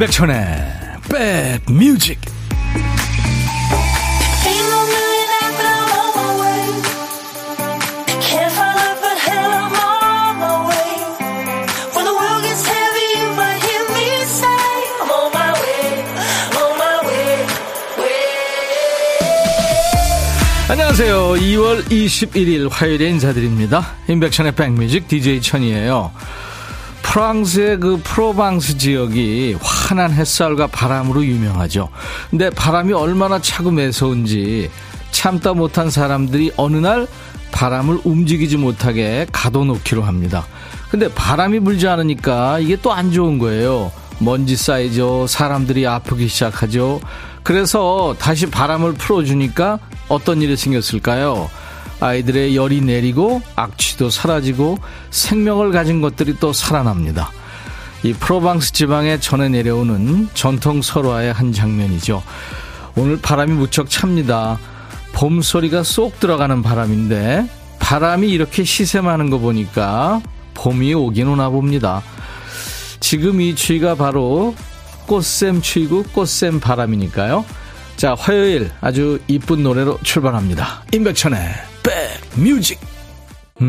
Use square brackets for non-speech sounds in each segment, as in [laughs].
임백천의 백뮤직 안녕하세요. 2월 21일 화요일에 인사드립니다. 임백천의 백뮤직 DJ 천이에요. 프랑스의 그 프로방스 지역이 환한 햇살과 바람으로 유명하죠. 근데 바람이 얼마나 차고 매서운지 참다 못한 사람들이 어느 날 바람을 움직이지 못하게 가둬놓기로 합니다. 근데 바람이 불지 않으니까 이게 또 안 좋은 거예요. 먼지 쌓이죠. 사람들이 아프기 시작하죠. 그래서 다시 바람을 풀어주니까 어떤 일이 생겼을까요? 아이들의 열이 내리고 악취도 사라지고 생명을 가진 것들이 또 살아납니다. 이 프로방스 지방에 전해 내려오는 전통 설화의 한 장면이죠. 오늘 바람이 무척 찹니다. 봄 소리가 쏙 들어가는 바람인데 바람이 이렇게 시샘하는 거 보니까 봄이 오긴 오나 봅니다. 지금 이 추위가 바로 꽃샘 추위고 꽃샘 바람이니까요. 자, 화요일 아주 이쁜 노래로 출발합니다. 임백천의 백뮤직 음,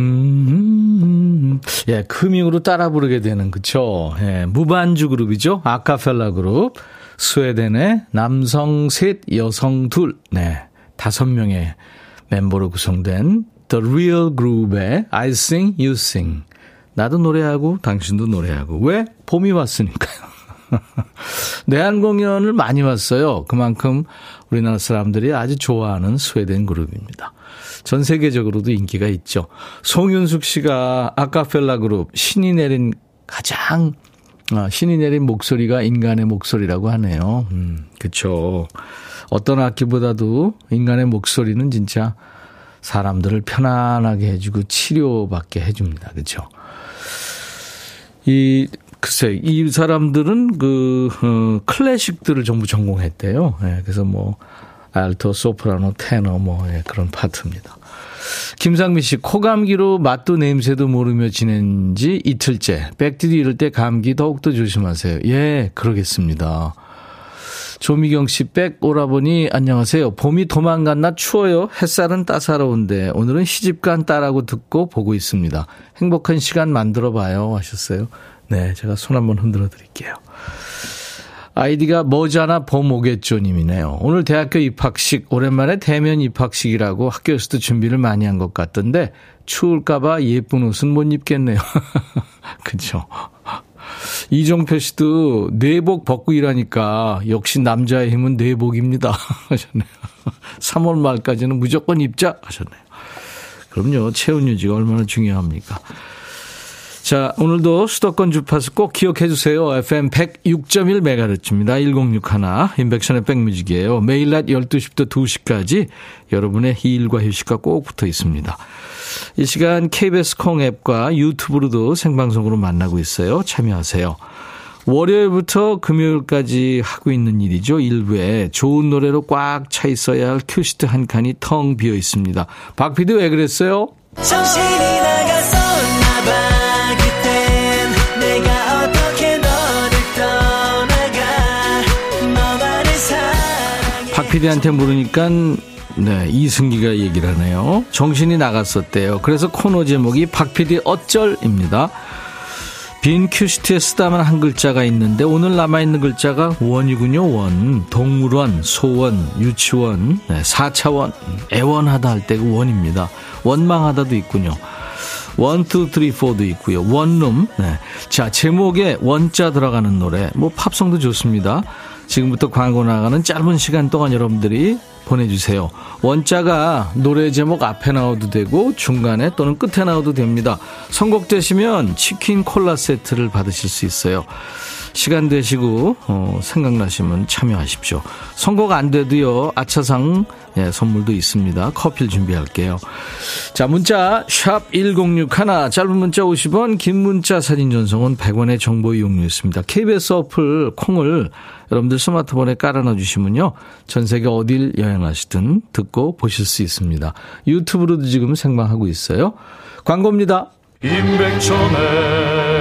음, 음, 예, 금융으로 따라 부르게 되는, 그쵸. 예, 무반주 그룹이죠. 아카펠라 그룹. 스웨덴의 남성 셋, 여성 둘. 네. 다섯 명의 멤버로 구성된 The Real Group의 I Sing, You Sing. 나도 노래하고 당신도 노래하고. 왜? 봄이 왔으니까요. [laughs] 내한 공연을 많이 왔어요. 그만큼 우리나라 사람들이 아주 좋아하는 스웨덴 그룹입니다. 전 세계적으로도 인기가 있죠. 송윤숙 씨가 아카펠라 그룹 신이 내린 가장 아, 신이 내린 목소리가 인간의 목소리라고 하네요. 음, 그쵸. 어떤 악기보다도 인간의 목소리는 진짜 사람들을 편안하게 해주고 치료받게 해줍니다. 그쵸. 이, 글쎄, 이 사람들은 그, 어, 클래식들을 전부 전공했대요. 예, 그래서 뭐, 알토, 소프라노, 테너 뭐 예, 그런 파트입니다. 김상미 씨, 코감기로 맛도 냄새도 모르며 지낸 지 이틀째. 백디디 이럴 때 감기 더욱더 조심하세요. 예, 그러겠습니다. 조미경 씨, 백 오라버니, 안녕하세요. 봄이 도망갔나 추워요. 햇살은 따사로운데, 오늘은 시집간 딸하고 듣고 보고 있습니다. 행복한 시간 만들어 봐요. 하셨어요. 네, 제가 손 한번 흔들어 드릴게요. 아이디가 머지않아 봄 오겠죠 님이네요. 오늘 대학교 입학식, 오랜만에 대면 입학식이라고 학교에서도 준비를 많이 한 것 같던데, 추울까봐 예쁜 옷은 못 입겠네요. [laughs] 그쵸. 이종표 씨도 내복 벗고 일하니까 역시 남자의 힘은 내복입니다. [laughs] 하셨네요. 3월 말까지는 무조건 입자 하셨네요. 그럼요. 체온 유지가 얼마나 중요합니까? 자, 오늘도 수도권 주파수 꼭 기억해 주세요. FM 106.1MHz입니다. 1061. 임백천의 백뮤직이에요. 매일 낮 12시부터 2시까지 여러분의 일과 휴식과 꼭 붙어 있습니다. 이 시간 KBS 콩 앱과 유튜브로도 생방송으로 만나고 있어요. 참여하세요. 월요일부터 금요일까지 하고 있는 일이죠. 일부에 좋은 노래로 꽉 차 있어야 할 큐시트 한 칸이 텅 비어 있습니다. 박 PD 왜 그랬어요? 정신이 나갔었나 봐. PD한테 물으니까 네, 이승기가 얘기를 하네요. 정신이 나갔었대요. 그래서 코너 제목이 박 PD 어쩔입니다. 빈 큐시트에 쓰다만 한 글자가 있는데 오늘 남아있는 글자가 원이군요. 원. 동물원, 소원, 유치원, 네, 4차원, 애원하다 할때그 원입니다. 원망하다도 있군요. one, two, three, four도 있고요. 원룸. 네. 자, 제목에 원자 들어가는 노래. 뭐 팝송도 좋습니다. 지금부터 광고 나가는 짧은 시간 동안 여러분들이 보내주세요. 원자가 노래 제목 앞에 나와도 되고 중간에 또는 끝에 나와도 됩니다. 선곡되시면 치킨 콜라 세트를 받으실 수 있어요. 시간 되시고 어, 생각나시면 참여하십시오. 선곡 안 돼도요. 아차상 예, 선물도 있습니다. 커피를 준비할게요. 자 문자 샵1061 짧은 문자 50원 긴 문자 사진 전송은 100원의 정보 이용료 있습니다. KBS 어플 콩을 여러분들 스마트폰에 깔아놔 주시면요. 전 세계 어딜 여행하시든 듣고 보실 수 있습니다. 유튜브로도 지금 생방하고 있어요. 광고입니다. 임백천의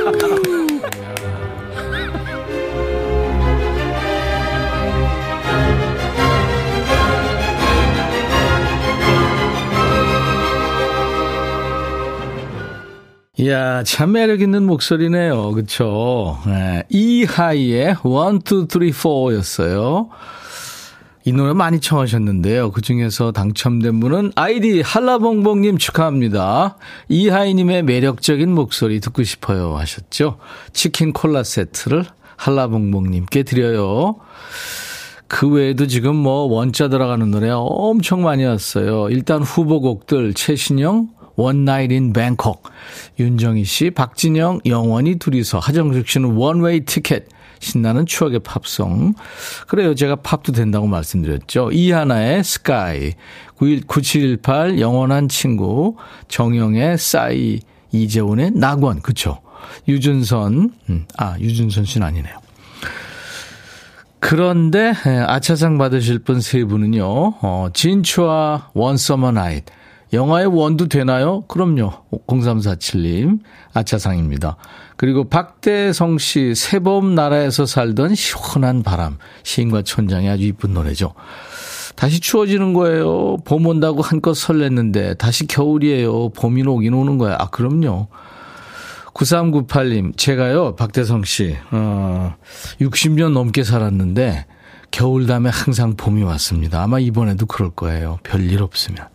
이야, 참 매력 있는 목소리네요. 그쵸? 네. 이하이의 1, 2, 3, 4 였어요. 이 노래 많이 청하셨는데요. 그 중에서 당첨된 분은 아이디 한라봉봉님 축하합니다. 이하이님의 매력적인 목소리 듣고 싶어요 하셨죠. 치킨 콜라 세트를 한라봉봉님께 드려요. 그 외에도 지금 뭐 원자 들어가는 노래 엄청 많이 왔어요. 일단 후보곡들 최신영, One Night in Bangkok. 윤정희 씨, 박진영, 영원히 둘이서. 하정숙 씨는 One Way Ticket. 신나는 추억의 팝송. 그래요. 제가 팝도 된다고 말씀드렸죠. 이하나의 스카이. 9718 영원한 친구. 정영의 싸이. 이재훈의 낙원. 그쵸. 유준선. 음, 아, 유준선 씨는 아니네요. 그런데 아차상 받으실 분 세 분은요. 어, 진추하 One Summer Night. 영화의 원도 되나요? 그럼요. 0347님, 아차상입니다. 그리고 박대성 씨, 새봄 나라에서 살던 시원한 바람. 시인과 천장이 아주 이쁜 노래죠. 다시 추워지는 거예요. 봄 온다고 한껏 설렜는데, 다시 겨울이에요. 봄이 오긴 오는 거야. 아, 그럼요. 9398님, 제가요, 박대성 씨, 어, 60년 넘게 살았는데, 겨울 다음에 항상 봄이 왔습니다. 아마 이번에도 그럴 거예요. 별일 없으면.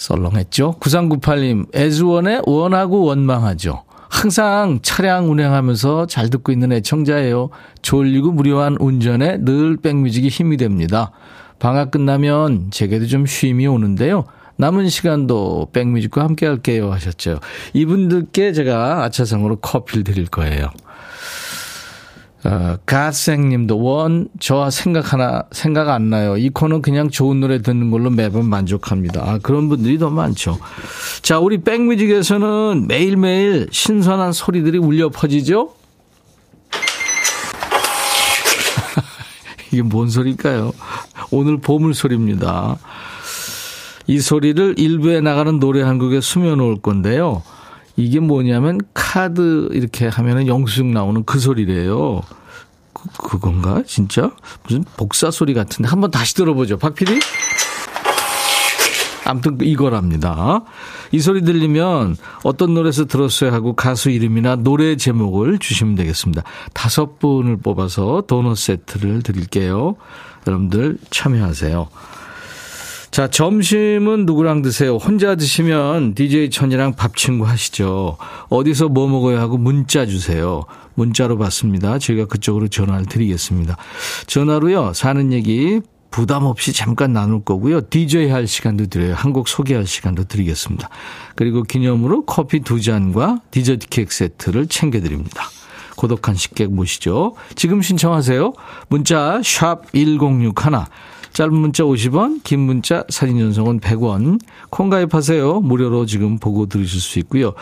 썰렁했죠? 9398님, 애즈원의 원하고 원망하죠. 항상 차량 운행하면서 잘 듣고 있는 애청자예요. 졸리고 무료한 운전에 늘 백뮤직이 힘이 됩니다. 방학 끝나면 제게도 좀 쉼이 오는데요. 남은 시간도 백뮤직과 함께 할게요 하셨죠. 이분들께 제가 아차상으로 커피를 드릴 거예요. 어, 가생님도 원 저와 생각 하나 생각 안 나요. 이 코는 그냥 좋은 노래 듣는 걸로 매번 만족합니다. 아, 그런 분들이 더 많죠. 자, 우리 백뮤직에서는 매일매일 신선한 소리들이 울려 퍼지죠. [laughs] 이게 뭔 소리일까요? 오늘 보물 소리입니다. 이 소리를 일부에 나가는 노래 한 곡에 숨겨놓을 건데요. 이게 뭐냐면 카드 이렇게 하면은 영수증 나오는 그 소리래요. 그, 그건가? 진짜? 무슨 복사 소리 같은데. 한번 다시 들어보죠. 박 PD? 아무튼 이거랍니다. 이 소리 들리면 어떤 노래에서 들었어야 하고 가수 이름이나 노래 제목을 주시면 되겠습니다. 다섯 분을 뽑아서 도넛 세트를 드릴게요. 여러분들 참여하세요. 자, 점심은 누구랑 드세요? 혼자 드시면 DJ 천이랑 밥 친구 하시죠. 어디서 뭐 먹어야 하고 문자 주세요. 문자로 받습니다. 저희가 그쪽으로 전화를 드리겠습니다. 전화로요, 사는 얘기 부담 없이 잠깐 나눌 거고요. DJ 할 시간도 드려요. 한 곡 소개할 시간도 드리겠습니다. 그리고 기념으로 커피 두 잔과 디저트 케이크 세트를 챙겨드립니다. 고독한 식객 모시죠. 지금 신청하세요. 문자 1061, 짧은 문자 50원, 긴 문자 사진 전송은 100원. 콩 가입하세요. 무료로 지금 보고 들으실 수 있고요.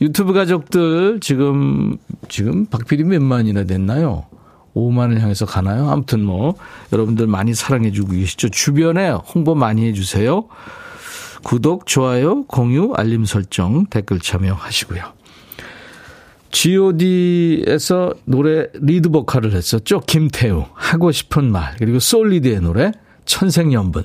유튜브 가족들 지금 지금 박PD 몇 만이나 됐나요? 5만을 향해서 가나요? 아무튼 뭐 여러분들 많이 사랑해 주고 계시죠. 주변에 홍보 많이 해 주세요. 구독, 좋아요, 공유, 알림 설정, 댓글 참여하시고요. God에서 노래 리드 보컬을 했었죠. 김태우 하고 싶은 말 그리고 솔리드의 노래 천생연분.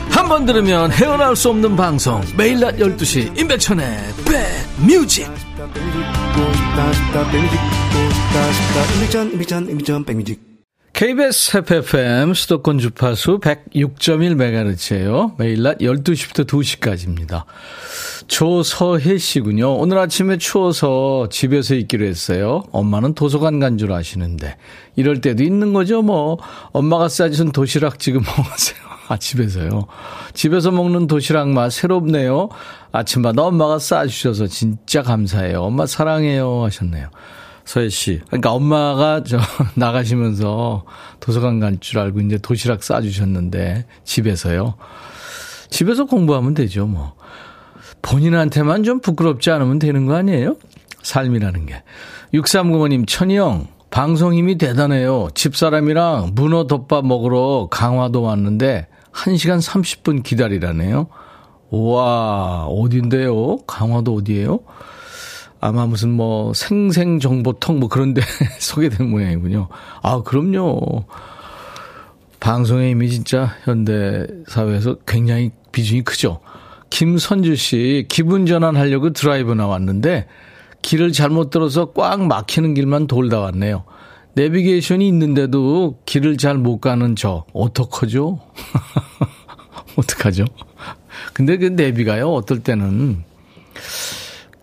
한 번 들으면 헤어나올 수 없는 방송 매일 낮 12시 임백천의 백뮤직 KBS FFM 수도권 주파수 106.1MHz예요. 매일 낮 12시부터 2시까지입니다. 조서혜 씨군요. 오늘 아침에 추워서 집에서 있기로 했어요. 엄마는 도서관 간 줄 아시는데 이럴 때도 있는 거죠. 뭐 엄마가 싸주신 도시락 지금 먹으세요. 아 집에서요. 집에서 먹는 도시락 맛 새롭네요. 아침마다 엄마가 싸주셔서 진짜 감사해요. 엄마 사랑해요 하셨네요. 서혜 씨. 그러니까 엄마가 저 [laughs] 나가시면서 도서관 갈줄 알고 이제 도시락 싸주셨는데 집에서요. 집에서 공부하면 되죠, 뭐. 본인한테만 좀 부끄럽지 않으면 되는 거 아니에요? 삶이라는 게. 6395님, 천희형, 방송 힘이 대단해요. 집사람이랑 문어 덮밥 먹으러 강화도 왔는데 1시간 30분 기다리라네요. 우와, 어딘데요? 강화도 어디예요? 아마 무슨 뭐 생생정보통 뭐 그런 데 [laughs] 소개된 모양이군요. 아, 그럼요. 방송의 힘이 진짜 현대 사회에서 굉장히 비중이 크죠. 김선주 씨, 기분 전환하려고 드라이브 나왔는데 길을 잘못 들어서 꽉 막히는 길만 돌다 왔네요. 내비게이션이 있는데도 길을 잘 못 가는 저, 어떡하죠? [laughs] 어떡하죠? 근데 그 내비가요, 어떨 때는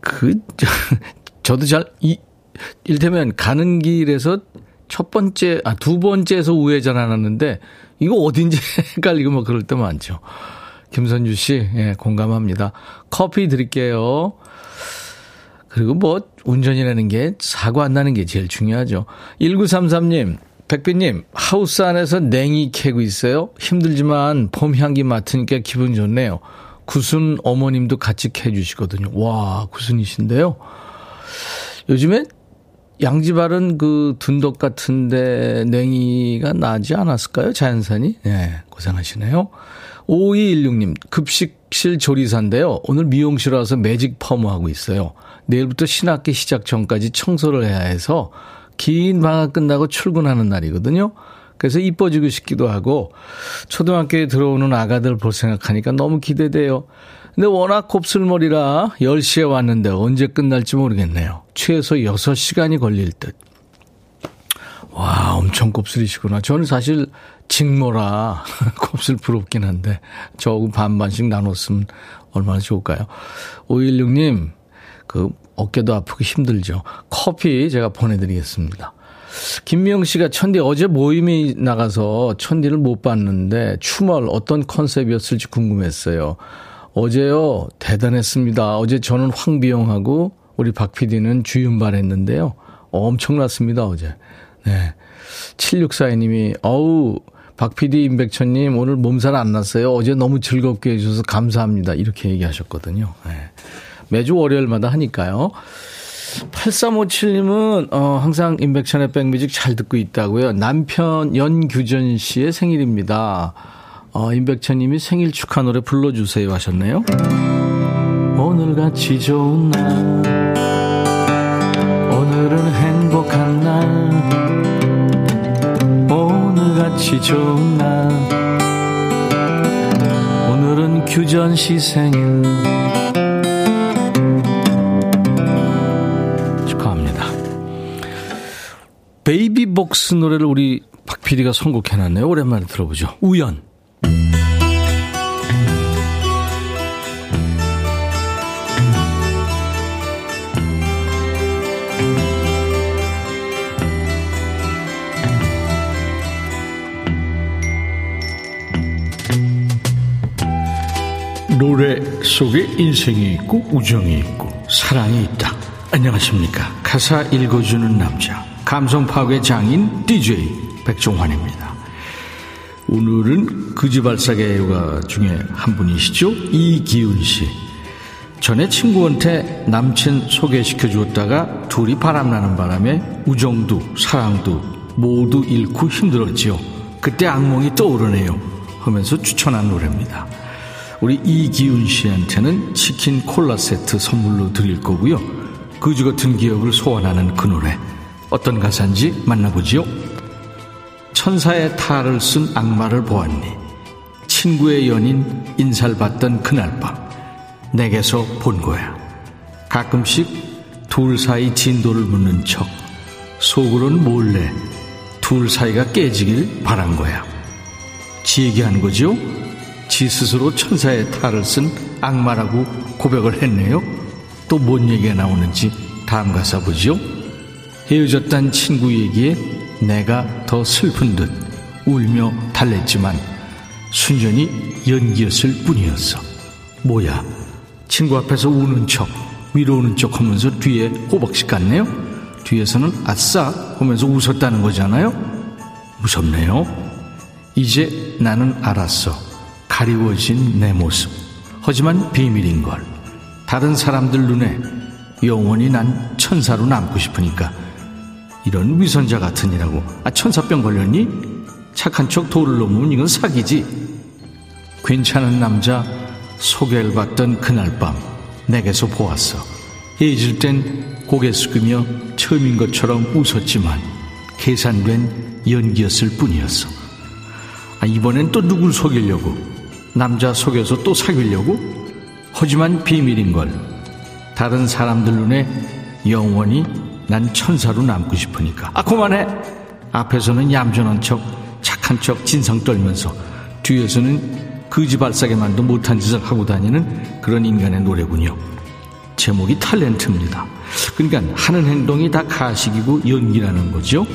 그, [laughs] 저도 잘, 이, 일테면 가는 길에서 첫 번째, 아, 두 번째에서 우회전 하는데, 이거 어딘지 [laughs] 헷갈리고 뭐 그럴 때 많죠. 김선주 씨, 예, 공감합니다. 커피 드릴게요. 그리고 뭐, 운전이라는 게 사고 안 나는 게 제일 중요하죠. 1933님, 백비님, 하우스 안에서 냉이 캐고 있어요. 힘들지만 봄 향기 맡으니까 기분 좋네요. 구순 어머님도 같이 캐주시거든요. 와, 구순이신데요. 요즘에 양지바른 그 둔덕 같은데 냉이가 나지 않았을까요? 자연산이? 예, 네, 고생하시네요. 5216님, 급식실 조리사인데요. 오늘 미용실 와서 매직 펌하고 있어요. 내일부터 신학기 시작 전까지 청소를 해야 해서 긴 방학 끝나고 출근하는 날이거든요. 그래서 이뻐지고 싶기도 하고 초등학교에 들어오는 아가들 볼 생각하니까 너무 기대돼요. 근데 워낙 곱슬머리라 10시에 왔는데 언제 끝날지 모르겠네요. 최소 6시간이 걸릴 듯. 와, 엄청 곱슬이시구나. 저는 사실 직모라 [laughs] 곱슬 부럽긴 한데 저하고 반반씩 나눴으면 얼마나 좋을까요? 516님, 그 어깨도 아프고 힘들죠. 커피 제가 보내드리겠습니다. 김미영 씨가 천디 어제 모임이 나가서 천디를 못 봤는데 추멀 어떤 컨셉이었을지 궁금했어요. 어제요 대단했습니다. 어제 저는 황비영하고 우리 박 PD는 주윤발 했는데요. 엄청났습니다 어제. 네. 7642님이 어우 박 PD 임백천님 오늘 몸살 안 났어요. 어제 너무 즐겁게 해주셔서 감사합니다. 이렇게 얘기하셨거든요. 네. 매주 월요일마다 하니까요. 8357님은, 어, 항상 인백션의 백뮤직 잘 듣고 있다고요. 남편 연규전 씨의 생일입니다. 어, 임백천 님이 생일 축하 노래 불러주세요 하셨네요. 오늘같이 좋은 날, 오늘은 행복한 날, 오늘같이 좋은 날, 오늘은 규전 씨 생일, 베이비복스 노래를 우리 박 PD가 선곡해놨네요. 오랜만에 들어보죠. 우연. 노래 속에 인생이 있고 우정이 있고 사랑이 있다. 안녕하십니까. 가사 읽어주는 남자. 감성 파괴 장인 DJ 백종환입니다. 오늘은 그지발사계가 중에 한 분이시죠. 이기훈 씨. 전에 친구한테 남친 소개시켜 주었다가 둘이 바람나는 바람에 우정도 사랑도 모두 잃고 힘들었지요. 그때 악몽이 떠오르네요. 하면서 추천한 노래입니다. 우리 이기훈 씨한테는 치킨 콜라 세트 선물로 드릴 거고요. 그지 같은 기억을 소환하는 그 노래. 어떤 가사인지 만나보지요. 천사의 탈을 쓴 악마를 보았니. 친구의 연인 인사를 받던 그날 밤 내게서 본 거야. 가끔씩 둘 사이 진도를 묻는 척 속으로는 몰래 둘 사이가 깨지길 바란 거야. 지 얘기하는 거죠? 지 스스로 천사의 탈을 쓴 악마라고 고백을 했네요. 또 뭔 얘기가 나오는지 다음 가사 보죠. 헤어졌단 친구 얘기에 내가 더 슬픈 듯 울며 달랬지만 순전히 연기였을 뿐이었어. 뭐야? 친구 앞에서 우는 척, 위로오는 척 하면서 뒤에 호박씨 같네요? 뒤에서는 아싸 하면서 웃었다는 거잖아요? 무섭네요. 이제 나는 알았어. 가리워진 내 모습. 하지만 비밀인걸. 다른 사람들 눈에 영원히 난 천사로 남고 싶으니까. 이런 위선자 같으니라고. 아, 천사병 걸렸니? 착한 척 도를 넘으면 이건 사기지. 괜찮은 남자 소개를 받던 그날 밤 내게서 보았어. 잊을 땐 고개 숙이며 처음인 것처럼 웃었지만 계산된 연기였을 뿐이었어. 아, 이번엔 또 누굴 속이려고? 남자 속여서 또 사귀려고? 하지만 비밀인 걸. 다른 사람들 눈에 영원히 난 천사로 남고 싶으니까. 아, 그만해! 앞에서는 얌전한 척, 착한 척, 진성 떨면서 뒤에서는 거지발사게만도 못한 짓을 하고 다니는 그런 인간의 노래군요. 제목이 탤런트입니다. 그러니까 하는 행동이 다 가식이고 연기라는 거죠.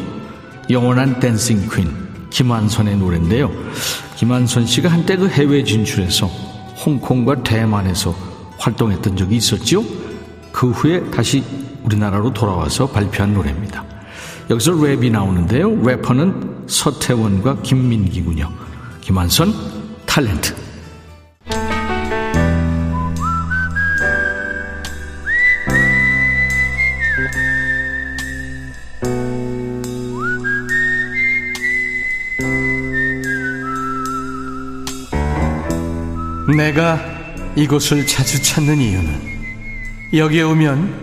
영원한 댄싱 퀸 김한선의 노래인데요. 김한선 씨가 한때 그 해외 진출해서 홍콩과 대만에서 활동했던 적이 있었죠. 그 후에 다시 우리나라로 돌아와서 발표한 노래입니다. 여기서 랩이 나오는데요. 래퍼는 서태원과 김민기군요. 김한선 탤런트. 내가 이곳을 자주 찾는 이유는 여기에 오면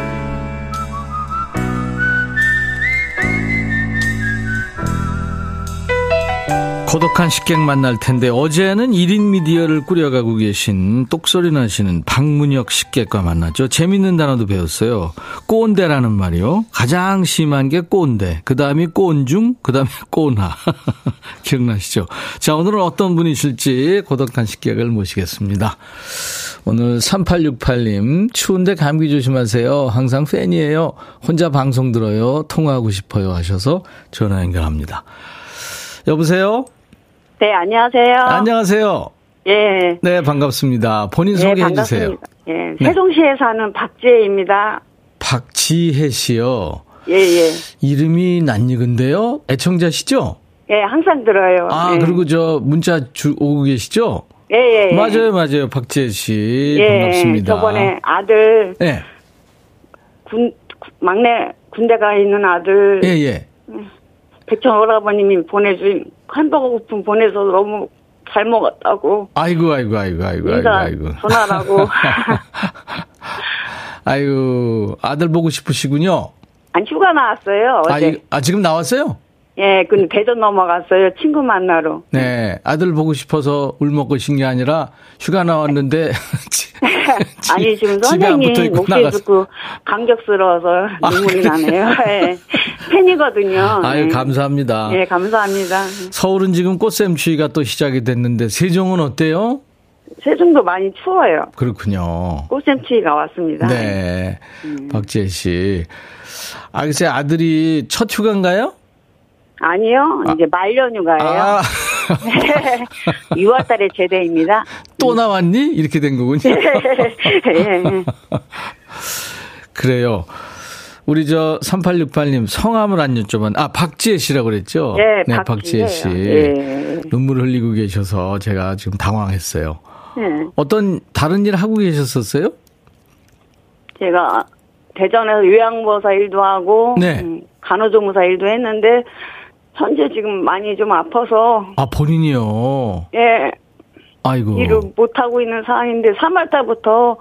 고독한 식객 만날 텐데 어제는 1인 미디어를 꾸려가고 계신 똑소리 나시는 박문혁 식객과 만났죠. 재밌는 단어도 배웠어요. 꼰대라는 말이요. 가장 심한 게 꼰대. 그 다음이 꼰중, 그 다음에 꼰하. [laughs] 기억나시죠? 자, 오늘은 어떤 분이실지 고독한 식객을 모시겠습니다. 오늘 3868님, 추운데 감기 조심하세요. 항상 팬이에요. 혼자 방송 들어요. 통화하고 싶어요. 하셔서 전화 연결합니다. 여보세요? 네, 안녕하세요. 안녕하세요. 예. 네, 반갑습니다. 본인 예, 소개해 주세요. 예, 세종시에 사는 박지혜입니다. 박지혜 씨요. 예, 예. 이름이 낯익은데요. 애청자시죠? 예, 항상 들어요. 아, 예. 그리고 저 문자 주, 오고 계시죠? 예, 예, 예. 맞아요, 맞아요. 박지혜 씨. 예, 반갑습니다. 저번에 아들, 네. 군, 막내 군대 가 있는 아들, 예, 예. 백천 오라버님이 보내준 햄버거 쿠폰 보내서 너무 잘 먹었다고. 아이고, 아이고, 아이고, 아이고, 아이고, 아이고. 전화라고. [laughs] 아이고, 아들 보고 싶으시군요. 안 휴가 나왔어요, 아, 어제. 이- 아, 지금 나왔어요? 예, 근데 대전 넘어갔어요. 친구 만나러. 네. 아들 보고 싶어서 울먹고 신게 아니라 휴가 나왔는데. [laughs] 아니 지금 선생님 목소리. 듣고 감격스러워서 눈물이 나네요. 예. 팬이거든요. 아유, 예. 감사합니다. 예, 감사합니다. 서울은 지금 꽃샘추위가 또 시작이 됐는데 세종은 어때요? 세종도 많이 추워요. 그렇군요. 꽃샘추위가 왔습니다. 네. 음. 박지혜 씨. 아, 글쎄 아들이 첫 휴가인가요? 아니요, 이제 말년휴가예요. 아, [laughs] 6월달에 제대입니다. 또 나왔니? 이렇게 된 거군요. [laughs] 예. 그래요. 우리 저 3868님 성함을 안 여쭤봤. 아, 박지혜 씨라고 그랬죠? 네, 박지혜 박지혜예요. 씨. 예. 눈물 흘리고 계셔서 제가 지금 당황했어요. 예. 어떤 다른 일 하고 계셨었어요? 제가 대전에서 요양보호사 일도 하고 네. 음, 간호조무사 일도 했는데 현재 지금 많이 좀 아파서 아, 본인이요. 예 아이고. 일을 못 하고 있는 상황인데 3월 달부터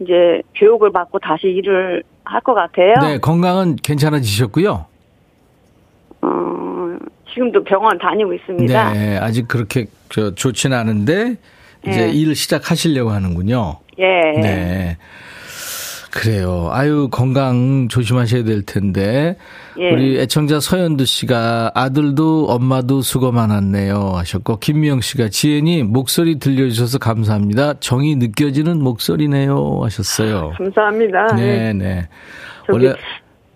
이제 교육을 받고 다시 일을 할 것 같아요. 네, 건강은 괜찮아지셨고요. 어, 지금도 병원 다니고 있습니다. 네, 아직 그렇게 저 좋지는 않은데 이제 네. 일 시작하시려고 하는군요. 예. 네. 그래요. 아유, 건강 조심하셔야 될 텐데. 예. 우리 애청자 서현두 씨가 아들도 엄마도 수고 많았네요 하셨고, 김미영 씨가 지혜니 목소리 들려주셔서 감사합니다. 정이 느껴지는 목소리네요 하셨어요. 감사합니다. 네, 네. 저기, 원래,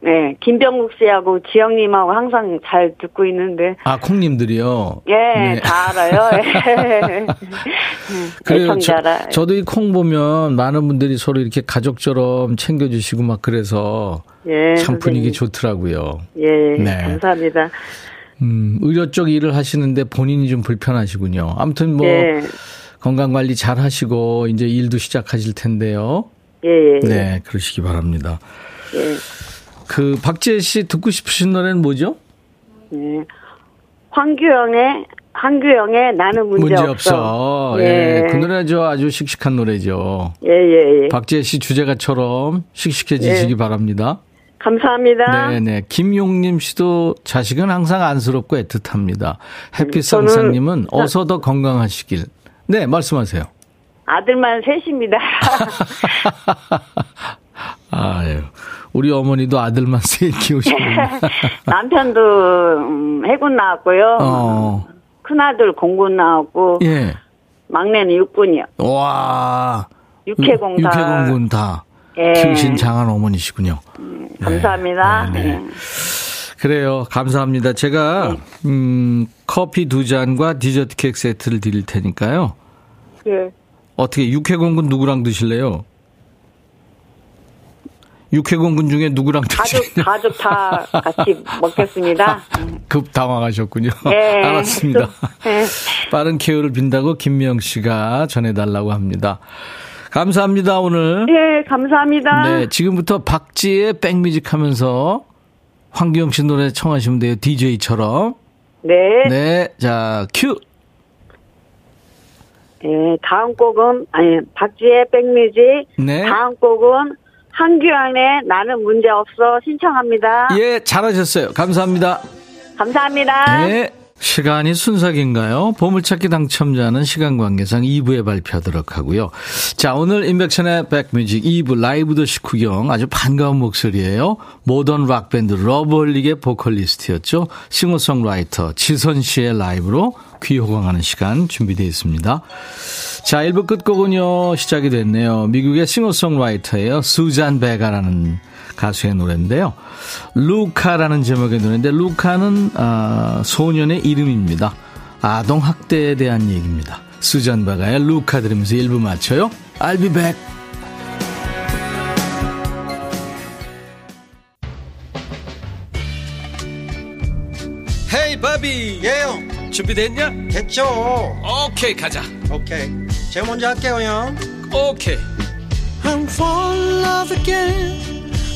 네, 김병국 씨하고 지영님하고 항상 잘 듣고 있는데, 아, 콩님들이요. 예, 네. 다 알아요. [laughs] 예. 그래요. 저, 애청자라. 저도 이 콩 보면 많은 분들이 서로 이렇게 가족처럼 챙겨주시고 막 그래서 예, 참 분위기 선생님. 좋더라고요. 예, 네. 감사합니다. 음, 의료 쪽 일을 하시는데 본인이 좀 불편하시군요. 아무튼 뭐 예, 건강 관리 잘 하시고 이제 일도 시작하실 텐데요. 예, 예. 네, 그러시기 바랍니다. 예. 그 박지혜 씨 듣고 싶으신 노래는 뭐죠? 예. 황규영의 한규영의 나는 문제, 없어. 예. 그 노래 저 아주 씩씩한 노래죠. 예, 예, 예. 박지혜 씨 주제가처럼 씩씩해지시기 예. 바랍니다. 감사합니다. 네네. 김용님 씨도 자식은 항상 안쓰럽고 애틋합니다. 햇빛 상상님은 어서 더 건강하시길. 네, 말씀하세요. 아들만 셋입니다. [laughs] 아유, 우리 어머니도 아들만 [laughs] 셋 키우시군요. [laughs] 남편도 음, 해군 나왔고요. 어, 큰아들 공군 나왔고 예. 막내는 육군이요. 와. 육해공 다. 육해공군 다 예. 키우신 장한 어머니시군요. 감사합니다. 네, 네. 예. 그래요. 감사합니다. 제가, 음, 커피 두 잔과 디저트 케이크 세트를 드릴 테니까요. 예. 어떻게, 육해공군 누구랑 드실래요? 육해공군 중에 누구랑 가족 드실래요? 가족 다 같이 [laughs] 먹겠습니다. 급 당황하셨군요. 예. [laughs] 알았습니다. [laughs] 예. 빠른 케어를 빈다고 김미영 씨가 전해달라고 합니다. 감사합니다, 오늘. 예, 감사합니다. 네, 지금부터 박지의 백뮤직 하면서 황기영 씨 노래 청하시면 돼요. DJ처럼. 네. 네, 자, 큐. 예, 다음 곡은 아니 박지의 백뮤직. 네. 다음 곡은 한규환의 나는 문제 없어 신청합니다. 예, 잘하셨어요. 감사합니다. 감사합니다. 네. 시간이 순삭인가요? 보물찾기 당첨자는 시간 관계상 2부에 발표하도록 하고요. 자, 오늘 임백천의 백뮤직 2부 라이브도 식후경 아주 반가운 목소리예요. 모던 락밴드 러브홀릭의 보컬리스트였죠. 싱어송라이터 지선 씨의 라이브로 귀 호강하는 시간 준비되어 있습니다. 자, 1부 끝곡은요, 시작이 됐네요. 미국의 싱어송라이터예요. 수잔 베가라는 가수의 노래인데요. 루카라는 제목의 노래인데, 루카는, 아, 소년의 이름입니다. 아동 학대에 대한 얘기입니다. 수잔 베가의 루카 들으면서 1부 마쳐요. I'll be back. 헤이 바비 예영 준비됐냐? 됐죠 오케이 가자 오케이 제가 먼저 할게요 형 오케이 I'm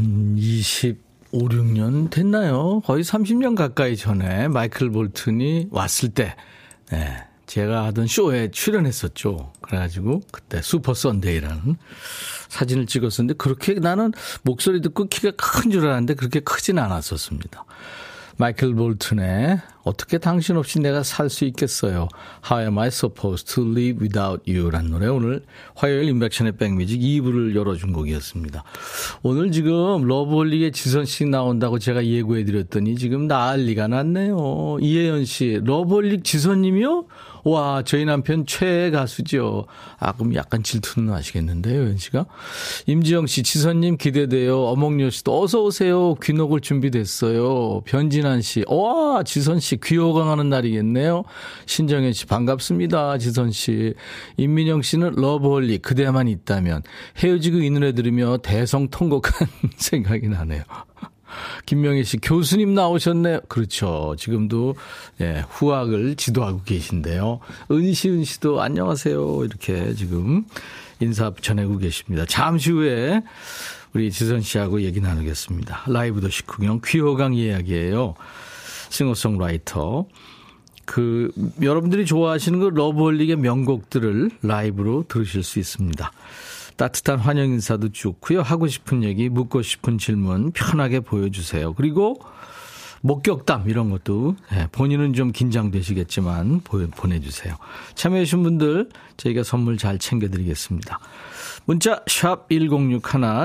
한 25, 6년 됐나요? 거의 30년 가까이 전에 마이클 볼튼이 왔을 때, 네, 제가 하던 쇼에 출연했었죠. 그래가지고 그때 슈퍼 선데이라는 사진을 찍었었는데 그렇게 나는 목소리 듣고 키가 큰 줄 알았는데 그렇게 크진 않았었습니다. 마이클 볼튼의 어떻게 당신 없이 내가 살 수 있겠어요. How am I supposed to live without you? 라는 노래 오늘 화요일 임백천의 백뮤직 2부를 열어준 곡이었습니다. 오늘 지금 러브홀릭의 지선 씨 나온다고 제가 예고해 드렸더니 지금 난리가 났네요. 이혜연 씨, 러브홀릭 지선님이요? 와, 저희 남편 최애 가수죠. 아, 그럼 약간 질투는 하시겠는데요, 연 씨가? 임지영 씨, 지선님 기대돼요. 어몽여 씨도 어서오세요. 귀녹을 준비됐어요. 변진환 씨, 와, 지선 씨 귀호강하는 날이겠네요. 신정현 씨, 반갑습니다. 지선 씨. 임민영 씨는 러브홀릭, 그대만 있다면. 헤어지고 이 노래 들으며 대성통곡한 [laughs] 생각이 나네요. 김명희 씨, 교수님 나오셨네요. 그렇죠. 지금도, 예, 후학을 지도하고 계신데요. 은시은 씨도 안녕하세요. 이렇게 지금 인사 전하고 계십니다. 잠시 후에 우리 지선 씨하고 얘기 나누겠습니다. 라이브도 식후경 귀호강 이야기예요. 싱어송라이터. 그 여러분들이 좋아하시는 그 러브홀릭의 명곡들을 라이브로 들으실 수 있습니다. 따뜻한 환영 인사도 좋고요. 하고 싶은 얘기, 묻고 싶은 질문 편하게 보여주세요. 그리고 목격담 이런 것도 예, 본인은 좀 긴장되시겠지만 보내주세요. 참여해주신 분들 저희가 선물 잘 챙겨드리겠습니다. 문자 1061,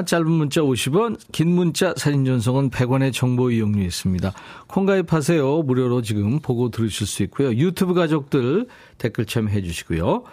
짧은 문자 50원, 긴 문자 사진 전송은 100원의 정보 이용료 있습니다. 콩 가입하세요. 무료로 지금 보고 들으실 수 있고요. 유튜브 가족들 댓글 참여해 주시고요.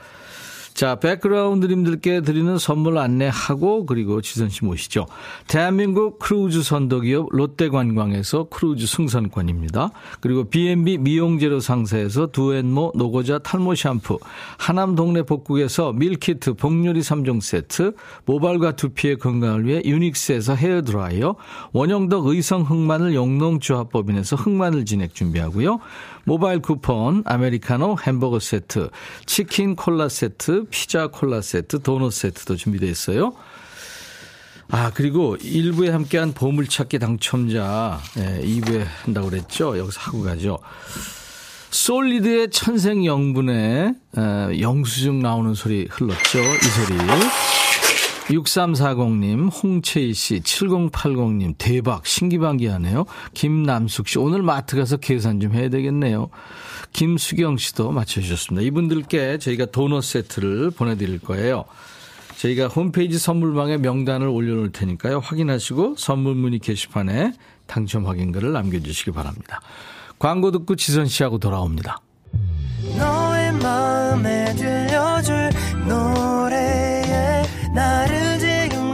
자, 백그라운드님들께 드리는 선물 안내하고 그리고 지선 씨 모시죠. 대한민국 크루즈 선도기업 롯데관광에서 크루즈 승선권입니다. 그리고 B&B 미용재료 상사에서 두앤모 노고자 탈모 샴푸, 하남 동네 복국에서 밀키트 복요리 3종 세트, 모발과 두피의 건강을 위해 유닉스에서 헤어 드라이어, 원형덕 의성 흑마늘 영농조합법인에서 흑마늘 진액 준비하고요. 모바일 쿠폰, 아메리카노 햄버거 세트, 치킨 콜라 세트, 피자 콜라 세트, 도넛 세트도 준비되어 있어요. 아, 그리고 1부에 함께한 보물찾기 당첨자, 예, 2부에 한다고 그랬죠? 여기서 하고 가죠. 솔리드의 천생영분에 영수증 나오는 소리 흘렀죠? 이 소리. 6340님, 홍채희 씨, 7080님, 대박, 신기반기하네요. 김남숙 씨, 오늘 마트 가서 계산 좀 해야 되겠네요. 김수경 씨도 맞춰주셨습니다. 이분들께 저희가 도넛 세트를 보내드릴 거예요. 저희가 홈페이지 선물방에 명단을 올려놓을 테니까요. 확인하시고 선물 문의 게시판에 당첨 확인글을 남겨주시기 바랍니다. 광고 듣고 지선 씨하고 돌아옵니다. 너의 마음에 들려줄 지금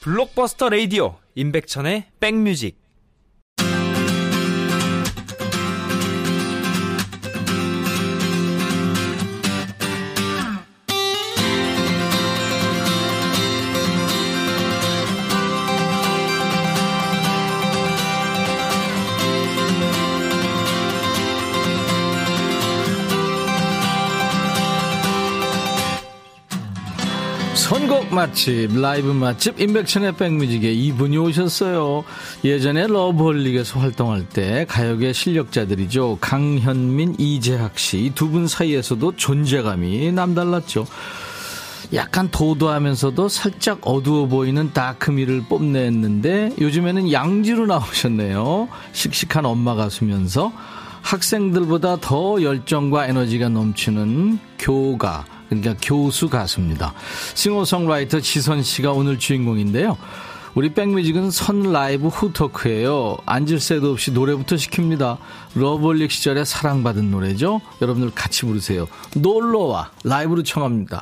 블록버스터 레이디오 임백천의 백뮤직 선곡 맛집, 라이브 맛집, 인백천의 백뮤직에 이분이 오셨어요. 예전에 러브홀릭에서 활동할 때 가요계 실력자들이죠. 강현민, 이재학 씨, 이 두 분 사이에서도 존재감이 남달랐죠. 약간 도도하면서도 살짝 어두워 보이는 다크미를 뽐냈는데 요즘에는 양지로 나오셨네요. 씩씩한 엄마 가수면서 학생들보다 더 열정과 에너지가 넘치는 교가 그러니까 교수 가수입니다. 싱어송라이터 지선 씨가 오늘 주인공인데요. 우리 백뮤직은 선 라이브 후 토크예요. 앉을 새도 없이 노래부터 시킵니다. 러브홀릭 시절에 사랑받은 노래죠. 여러분들 같이 부르세요. 놀러와 라이브로 청합니다.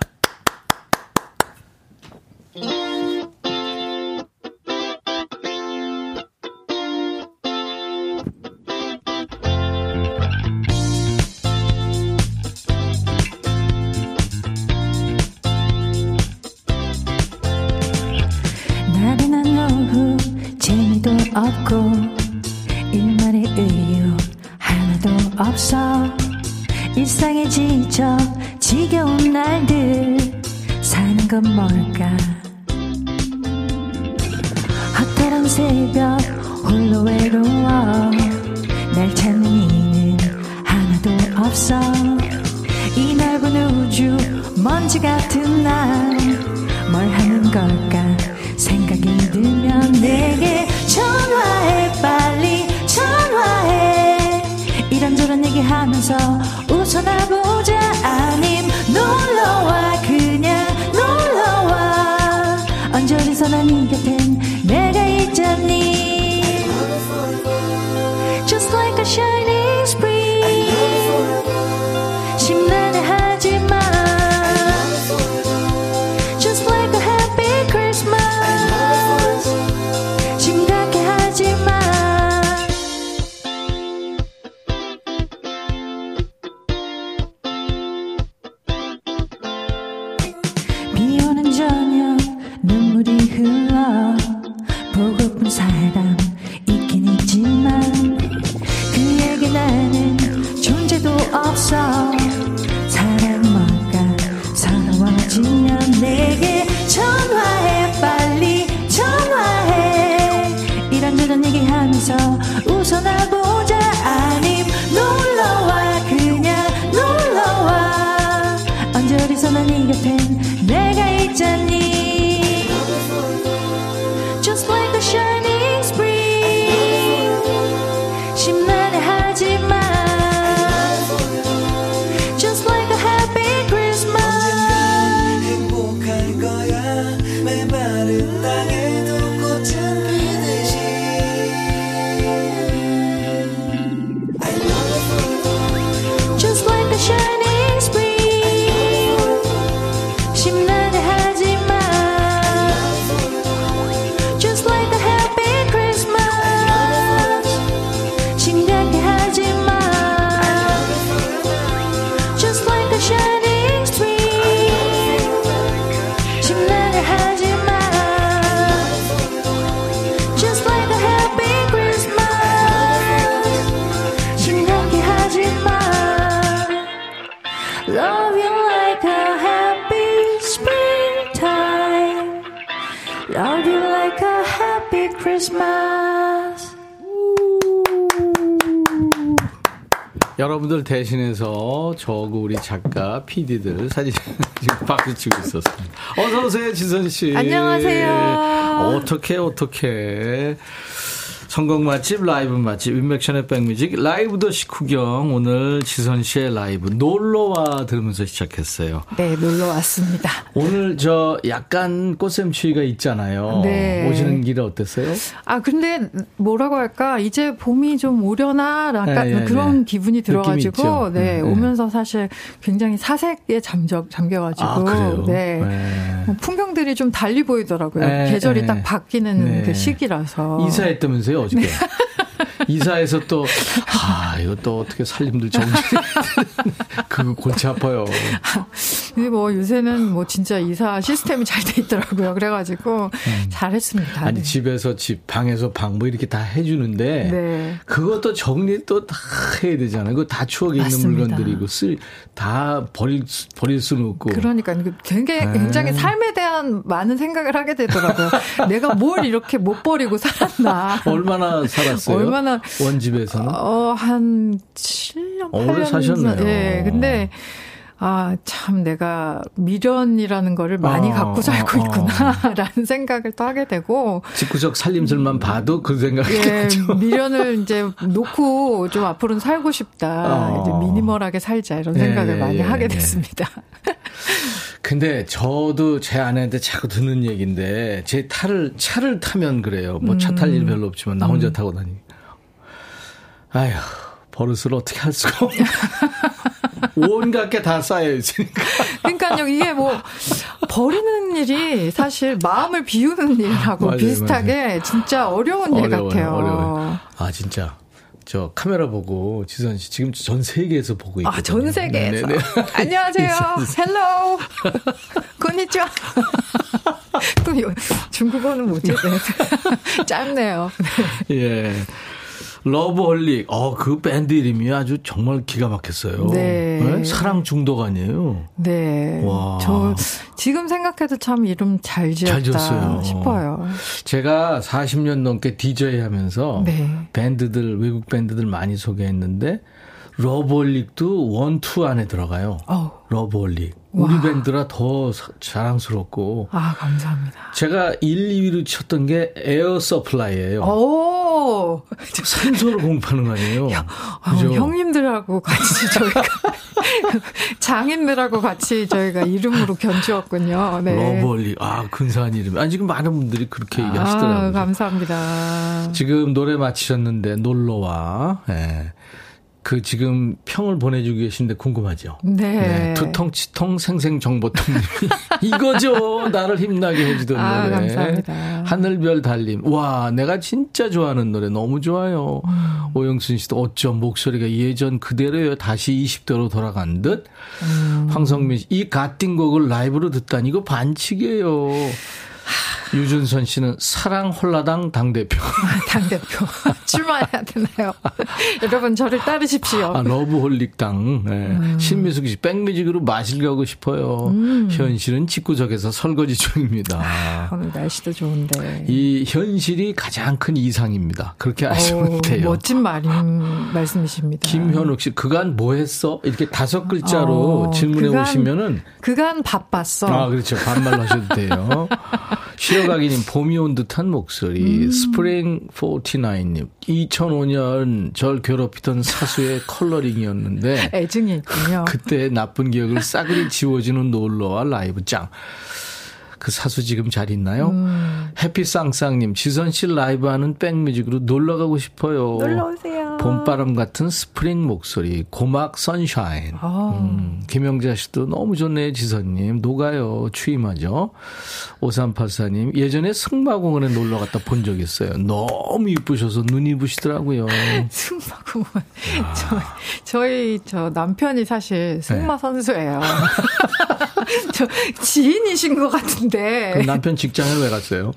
PD들 사진 [laughs] 지금 박수 치고 있었습니다. 어서 오세요, 지선씨. 안녕하세요. 어떻게, 어떻게. 선곡 맛집, 라이브 맛집, 임백천의 백뮤직, 라이브도 식후경. 오늘 지선 씨의 라이브, 놀러와 들으면서 시작했어요. 네, 놀러 왔습니다. 오늘 저 약간 꽃샘추위가 있잖아요. 네. 오시는 길에 어땠어요? 아, 근데 뭐라고 할까? 이제 봄이 좀 오려나? 약간 네, 네, 그런 네. 기분이 들어가지고. 네, 네, 네. 오면서 사실 굉장히 사색에 잠겨, 잠겨가지고, 아, 그래요? 네. 네. 뭐 풍경들이 좀 달리 보이더라고요. 네, 계절이 네. 딱 바뀌는 네. 그 시기라서. 이사했다면서요, 어저께? 이사해서 또, 아, 이거 또 어떻게 살림들 정리. [laughs] 그거 골치 아파요. 근데 뭐 요새는 뭐 진짜 이사 시스템이 잘 돼 있더라고요. 그래가지고 잘했습니다. 음. 아니, 네. 집에서 집, 방에서 방, 뭐 이렇게 다 해주는데. 네. 그것도 정리 또 다 해야 되잖아요. 그거 다 추억에 있는 맞습니다. 물건들이고, 쓸, 다 버릴, 수- 버릴 수는 없고. 그러니까 이게 굉장히, 네. 굉장히 삶에 대한 많은 생각을 하게 되더라고요. [laughs] 내가 뭘 이렇게 못 버리고 살았나. 얼마나 살았어요? 얼마나- 원집에서는? 어, 한 7년, 어, 오래 8년. 사셨네요. 예, 근데, 아, 참, 내가 미련이라는 거를 많이 어, 갖고 살고 어, 어. 있구나라는 [laughs] 생각을 또 하게 되고, 직구적 살림술만 봐도 그 생각이 예, 나죠. [laughs] 미련을 이제 놓고 좀 앞으로는 살고 싶다. 어. 이제 미니멀하게 살자. 이런 예, 생각을 예, 많이 예, 하게 예. 됐습니다. [laughs] 근데 저도 제 아내한테 자꾸 듣는 얘기인데 제 차를 차를 타면 그래요. 뭐 차 탈 일 별로 없지만 나 혼자 타고 다니. 아휴 버릇을 어떻게 할 수가 없네. 온갖 게 다 쌓여 있으니까. [laughs] 그러니까요, 이게 뭐, 버리는 일이 사실 마음을 비우는 일하고 맞아요, 비슷하게 진짜 어려운 일 어려워요, 같아요. 어려워요. 아 진짜. 저 카메라 보고 지선 씨 지금 전 세계에서 보고 있거든요. 아, 전 세계에서. 네네네. [laughs] 안녕하세요. 있어, 있어. Hello. konnichiwa. 또 요- 중국어는 뭐지? 네. [laughs] 짧네요. 예. 러브홀릭. 어, 그 밴드 이름이 아주 정말 기가 막혔어요. 네. 사랑 중독 아니에요? 네. 와. 저 지금 생각해도 참 이름 잘잘 지었다 지었어요. 싶어요. 제가 40년 넘게 DJ 하면서 네. 밴드들, 외국 밴드들 많이 소개했는데, 러브홀릭도 one, two 안에 들어가요. 어우. 러브홀릭. 우리 와. 밴드라 더 사- 자랑스럽고. 아, 감사합니다. 제가 1, 2위로 쳤던 게 Air Supply예요 오! 산소를 공급하는 거 아니에요? 어, 그죠? 형님들하고 같이 [laughs] 저희가 장인들하고 같이 저희가 이름으로 견주었군요. 네. 러브홀릭. 아, 근사한 이름. 아, 지금 많은 분들이 그렇게 아, 얘기하시더라고요. 감사합니다. 지금 노래 마치셨는데 놀러와. 예. 그 지금 평을 보내주고 계신데 궁금하죠? 네. 두통, 치통, 생생정보통님이 [laughs] 이거죠. 나를 힘나게 해주던 아, 노래. 감사합니다. 하늘별 달림. 와, 내가 진짜 좋아하는 노래 너무 좋아요. 음. 오영순 씨도 어쩜 목소리가 예전 그대로요. 다시 20대로 돌아간 듯. 음. 황성민 씨, 이 갓띵곡을 라이브로 듣다니 이거 반칙이에요. 유준선 씨는 사랑 홀라당 당대표. [laughs] 당대표. [laughs] 출마해야 되나요? [laughs] 여러분, 저를 따르십시오. 아, 러브홀릭당. 네. 음. 신미숙 씨, 백뮤직으로 마실 가고 싶어요. 현실은 집구석에서 설거지 중입니다. 오늘 날씨도 좋은데. 이 현실이 가장 큰 이상입니다. 그렇게 아시면 오, 돼요. 멋진 말인 말씀이십니다. 김현욱 씨, 그간 뭐 했어? 이렇게 다섯 글자로 어, 질문해 그간- 오시면은 그간 바빴어. 아, 그렇죠. 반말로 하셔도 돼요. 쉬어가기님, 봄이 온 듯한 목소리. 스프링 49님, 2005년 절 괴롭히던 사수의 [laughs] 컬러링이었는데, 애증이 있군요. 그때 나쁜 기억을 싸그리 지워지는 놀러와 라이브 짱. 그 사수 지금 잘 있나요? 음. 해피쌍쌍님, 지선 씨 라이브 하는 백뮤직으로 놀러 가고 싶어요. 놀러 오세요. 봄바람 같은 스프링 목소리, 고막 sunshine. 아, 음, 김영자 씨도 너무 좋네요, 지선님. 녹아요. 추임하죠. 5384님, 예전에 승마공원에 놀러 갔다 본 적 있어요. 너무 이쁘셔서 눈이 부시더라고요. [laughs] 승마공원. 저, 저희 저 남편이 사실 승마 네. 선수예요. [laughs] [laughs] 저 지인이신 것 같은데. 그럼 남편 직장을 왜 갔어요?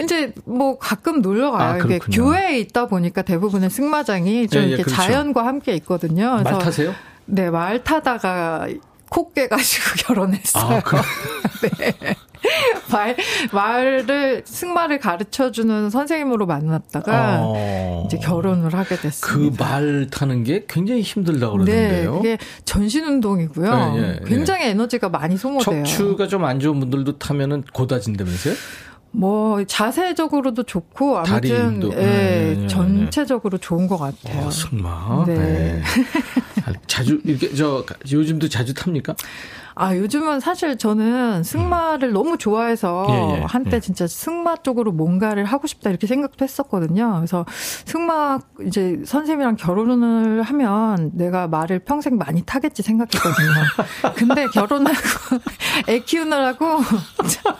이제 뭐 가끔 놀러 가요. 아, 이게. 교회에 있다 보니까 대부분의 승마장이 좀 예, 예, 이렇게 그렇죠. 자연과 함께 있거든요. 말 타세요? 네, 말 타다가 코 깨가지고 [laughs] 결혼했어요. 아. [laughs] 네. [laughs] 말, 말을, 승마를 가르쳐 주는 선생님으로 만났다가 어. 이제 결혼을 하게 그 됐습니다. 말 타는 게 굉장히 힘들다고 네, 그러는데요. 그게 전신 운동이고요. 예, 예, 굉장히 에너지가 많이 소모돼요. 척추가 좀 안 좋은 분들도 타면은 고다진다면서요? 뭐 자세적으로도 좋고 아무튼. 예, 예, 예, 전체적으로 좋은 것 같아요. 어, 승마. 네. 네. 자주 이렇게 저 요즘도 자주 탑니까? 아, 요즘은 사실 저는 승마를 너무 좋아해서 예, 예, 한때 예. 진짜 승마 쪽으로 뭔가를 하고 싶다 이렇게 생각도 했었거든요. 그래서 승마 이제 선생님이랑 결혼을 하면 내가 말을 평생 많이 타겠지 생각했거든요. [laughs] 근데 결혼하고 [laughs] 애 키우느라고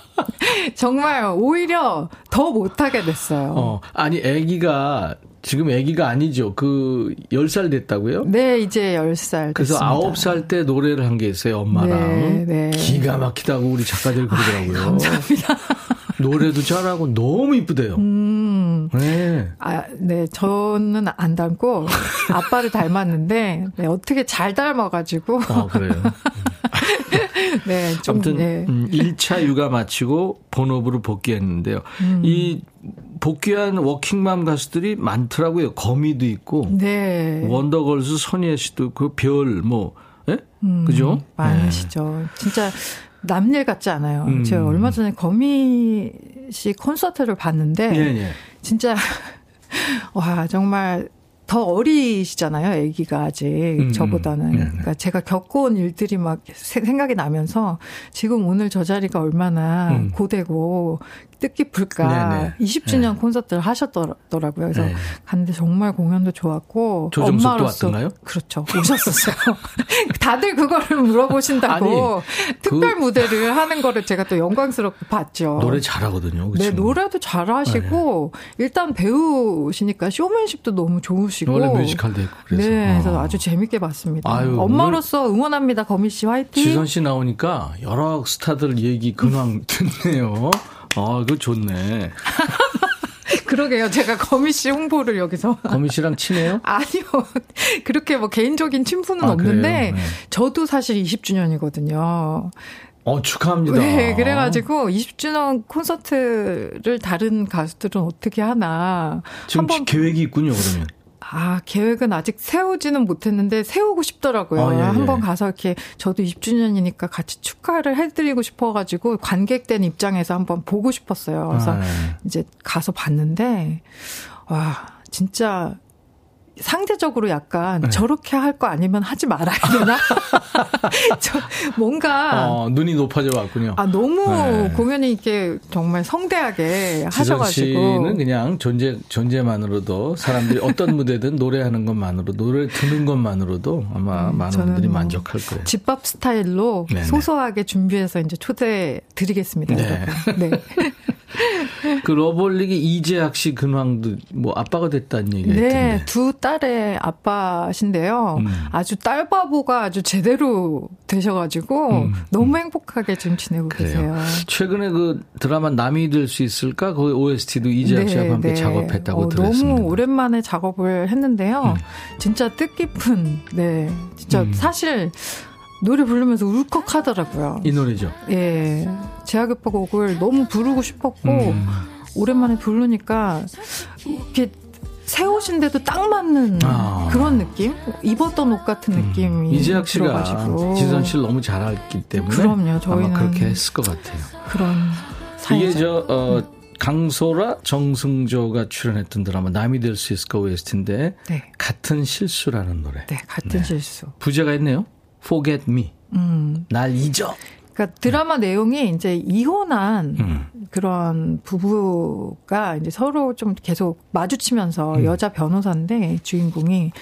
[laughs] 정말 오히려 더 못하게 됐어요. 어, 아니 아기가 지금 아기가 아니죠. 그 10살 됐다고요? 네, 이제 10살 그래서 됐습니다. 9살 때 노래를 한 게 있어요, 엄마랑. 네, 네. 기가 막히다고 우리 작가들이 그러더라고요. 감사합니다. [laughs] 노래도 잘하고 너무 이쁘대요. 음. 네. 아, 네, 저는 안 닮고 아빠를 닮았는데 네, 어떻게 잘 닮아가지고 아, 그래요. [laughs] 네, 좀 아무튼 네. 음, 1차 육아 마치고 본업으로 복귀했는데요. 음. 이 복귀한 워킹맘 가수들이 많더라고요. 거미도 있고 네. 원더걸스 선예 씨도 그 별 뭐, 예? 그죠? 음, 많으시죠. 진짜 남일 같지 않아요. 음. 제가 얼마 전에 거미 씨 콘서트를 봤는데 예, 예. 진짜 [laughs] 와 정말 더 어리시잖아요, 아기가 아직 음, 저보다는. 네, 네. 그러니까 제가 겪어온 일들이 막 세- 생각이 나면서 지금 오늘 저 자리가 얼마나 음. 고되고 뜻깊을까. 네, 네. 20주년 콘서트를 하셨더라고요. 그래서 네. 갔는데 정말 공연도 좋았고 엄마로서 왔던가요? 그렇죠. 오셨었어요. [laughs] 다들 그거를 물어보신다고 특별 그- 무대를 하는 거를 제가 또 영광스럽게 봤죠. 노래 잘하거든요. 그 네. 노래도 잘하시고 일단 배우시니까 쇼맨십도 너무 좋으시고 원래 뮤지컬도 했고 그래서. 네, 그래서 어. 아주 재밌게 봤습니다. 아유, 엄마로서 응원합니다, 거미 씨 화이팅. 지선 씨 나오니까 여러 스타들 얘기 근황 [laughs] 듣네요. 아, 그거 좋네. [laughs] 그러게요, 제가 거미 씨 홍보를 여기서. 거미 씨랑 친해요? [laughs] 아니요. 그렇게 뭐 개인적인 친분은 아, 없는데? 네. 저도 사실 20주년이거든요. 어, 축하합니다. 네, 그래가지고 20주년 콘서트를 다른 가수들은 어떻게 하나. 지금 한번 계획이 있군요, 그러면. 아, 계획은 아직 세우지는 못했는데 세우고 싶더라고요. 아, 예, 예. 한번 가서 이렇게 저도 20주년이니까 같이 축하를 해드리고 싶어가지고 관객된 입장에서 한번 보고 싶었어요. 그래서 아, 예. 이제 가서 봤는데, 와, 진짜 상대적으로 약간 네. 저렇게 할 거 아니면 하지 말아야 되나? [laughs] [laughs] 저 뭔가 어, 눈이 높아져 왔군요. 아 너무 네. 공연이 이렇게 정말 성대하게 지선 하셔가지고 씨는 그냥 존재 존재만으로도 사람들이 어떤 [laughs] 무대든 노래하는 것만으로 노래 듣는 것만으로도 아마 많은 저는 분들이 뭐 만족할 거예요. 집밥 스타일로 네네. 소소하게 준비해서 이제 초대 드리겠습니다. 네. 네. [laughs] 그 러블릭이 이재학 씨 근황도 뭐 아빠가 됐다는 얘기가 네, 있던데. 두 딸의 아빠신데요. 음. 아주 딸바보가 아주 제대로 되셔가지고 음. 너무 행복하게 지금 지내고 그래요. 계세요. 최근에 그 드라마 남이 될 수 있을까? 거기 OST도 이재학 씨와 함께 작업했다고 어, 들었습니다. 너무 오랜만에 작업을 했는데요. 진짜 뜻깊은, 네. 진짜 음. 사실 노래 부르면서 울컥하더라고요. 이 노래죠. 예. 제아오빠 곡을 너무 부르고 싶었고, 음. 오랜만에 부르니까, 이렇게 새 옷인데도 딱 맞는 아. 그런 느낌? 입었던 옷 같은 느낌이. 이재학 씨가 들어가지고. 지선 씨를 너무 잘 알기 때문에 그럼요. 저희는 아마 그렇게 했을 것 같아요. 그런 이게 사이죠. 저 어, 강소라 정승조가 출연했던 드라마 남이 될 수 있을까 OST인데 네. 같은 실수라는 노래. 네, 같은 실수. 부제가 있네요. Forget Me. 음. 날 잊어. 그러니까 드라마 내용이 이제 이혼한 음. 그런 부부가 이제 서로 좀 계속 마주치면서 음. 여자 변호사인데 주인공이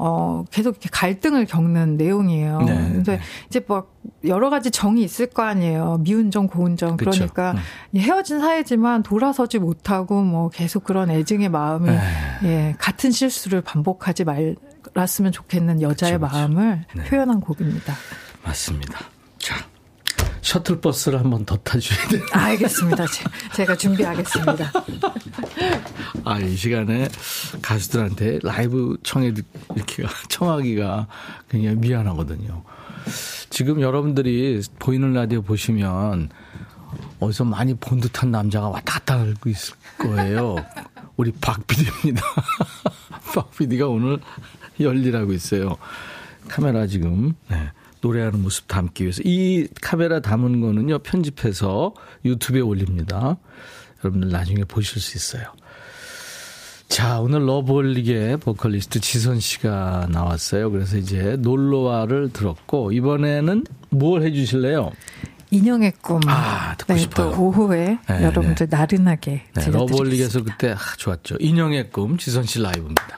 어 계속 이렇게 갈등을 겪는 내용이에요. 네, 근데 네. 이제 막 여러 가지 정이 있을 거 아니에요. 미운 정, 고운 정. 그쵸. 그러니까 음. 헤어진 사이지만 돌아서지 못하고 뭐 계속 그런 애증의 마음이 에이. 예, 같은 실수를 반복하지 말 았으면 좋겠는 여자의 그쵸, 그쵸. 마음을 네. 표현한 곡입니다. 맞습니다. 자. 셔틀버스를 한번 더 타줘야 돼요. 알겠습니다. 제- 제가 준비하겠습니다. 아, 이 시간에 가수들한테 라이브 청해, 이렇게 [laughs] 청하기가 굉장히 미안하거든요. 지금 여러분들이 보이는 라디오 보시면 어디서 많이 본 듯한 남자가 왔다 갔다 하고 있을 거예요. 우리 박 PD입니다. [laughs] 박 PD가 오늘 [laughs] 열일하고 있어요. 카메라 지금, 네, 노래하는 모습 담기 위해서. 이 카메라 담은 거는요, 편집해서 유튜브에 올립니다. 여러분들 나중에 보실 수 있어요. 자, 오늘 러브홀릭의 보컬리스트 지선 씨가 나왔어요. 그래서 이제 놀러와를 들었고, 이번에는 뭘 해주실래요? 인형의 꿈. 아, 듣고 네, 싶어요. 또 오후에 네, 여러분들 나른하게 네. 러브홀릭에서 그때 아, 좋았죠. 인형의 꿈, 지선 씨 라이브입니다.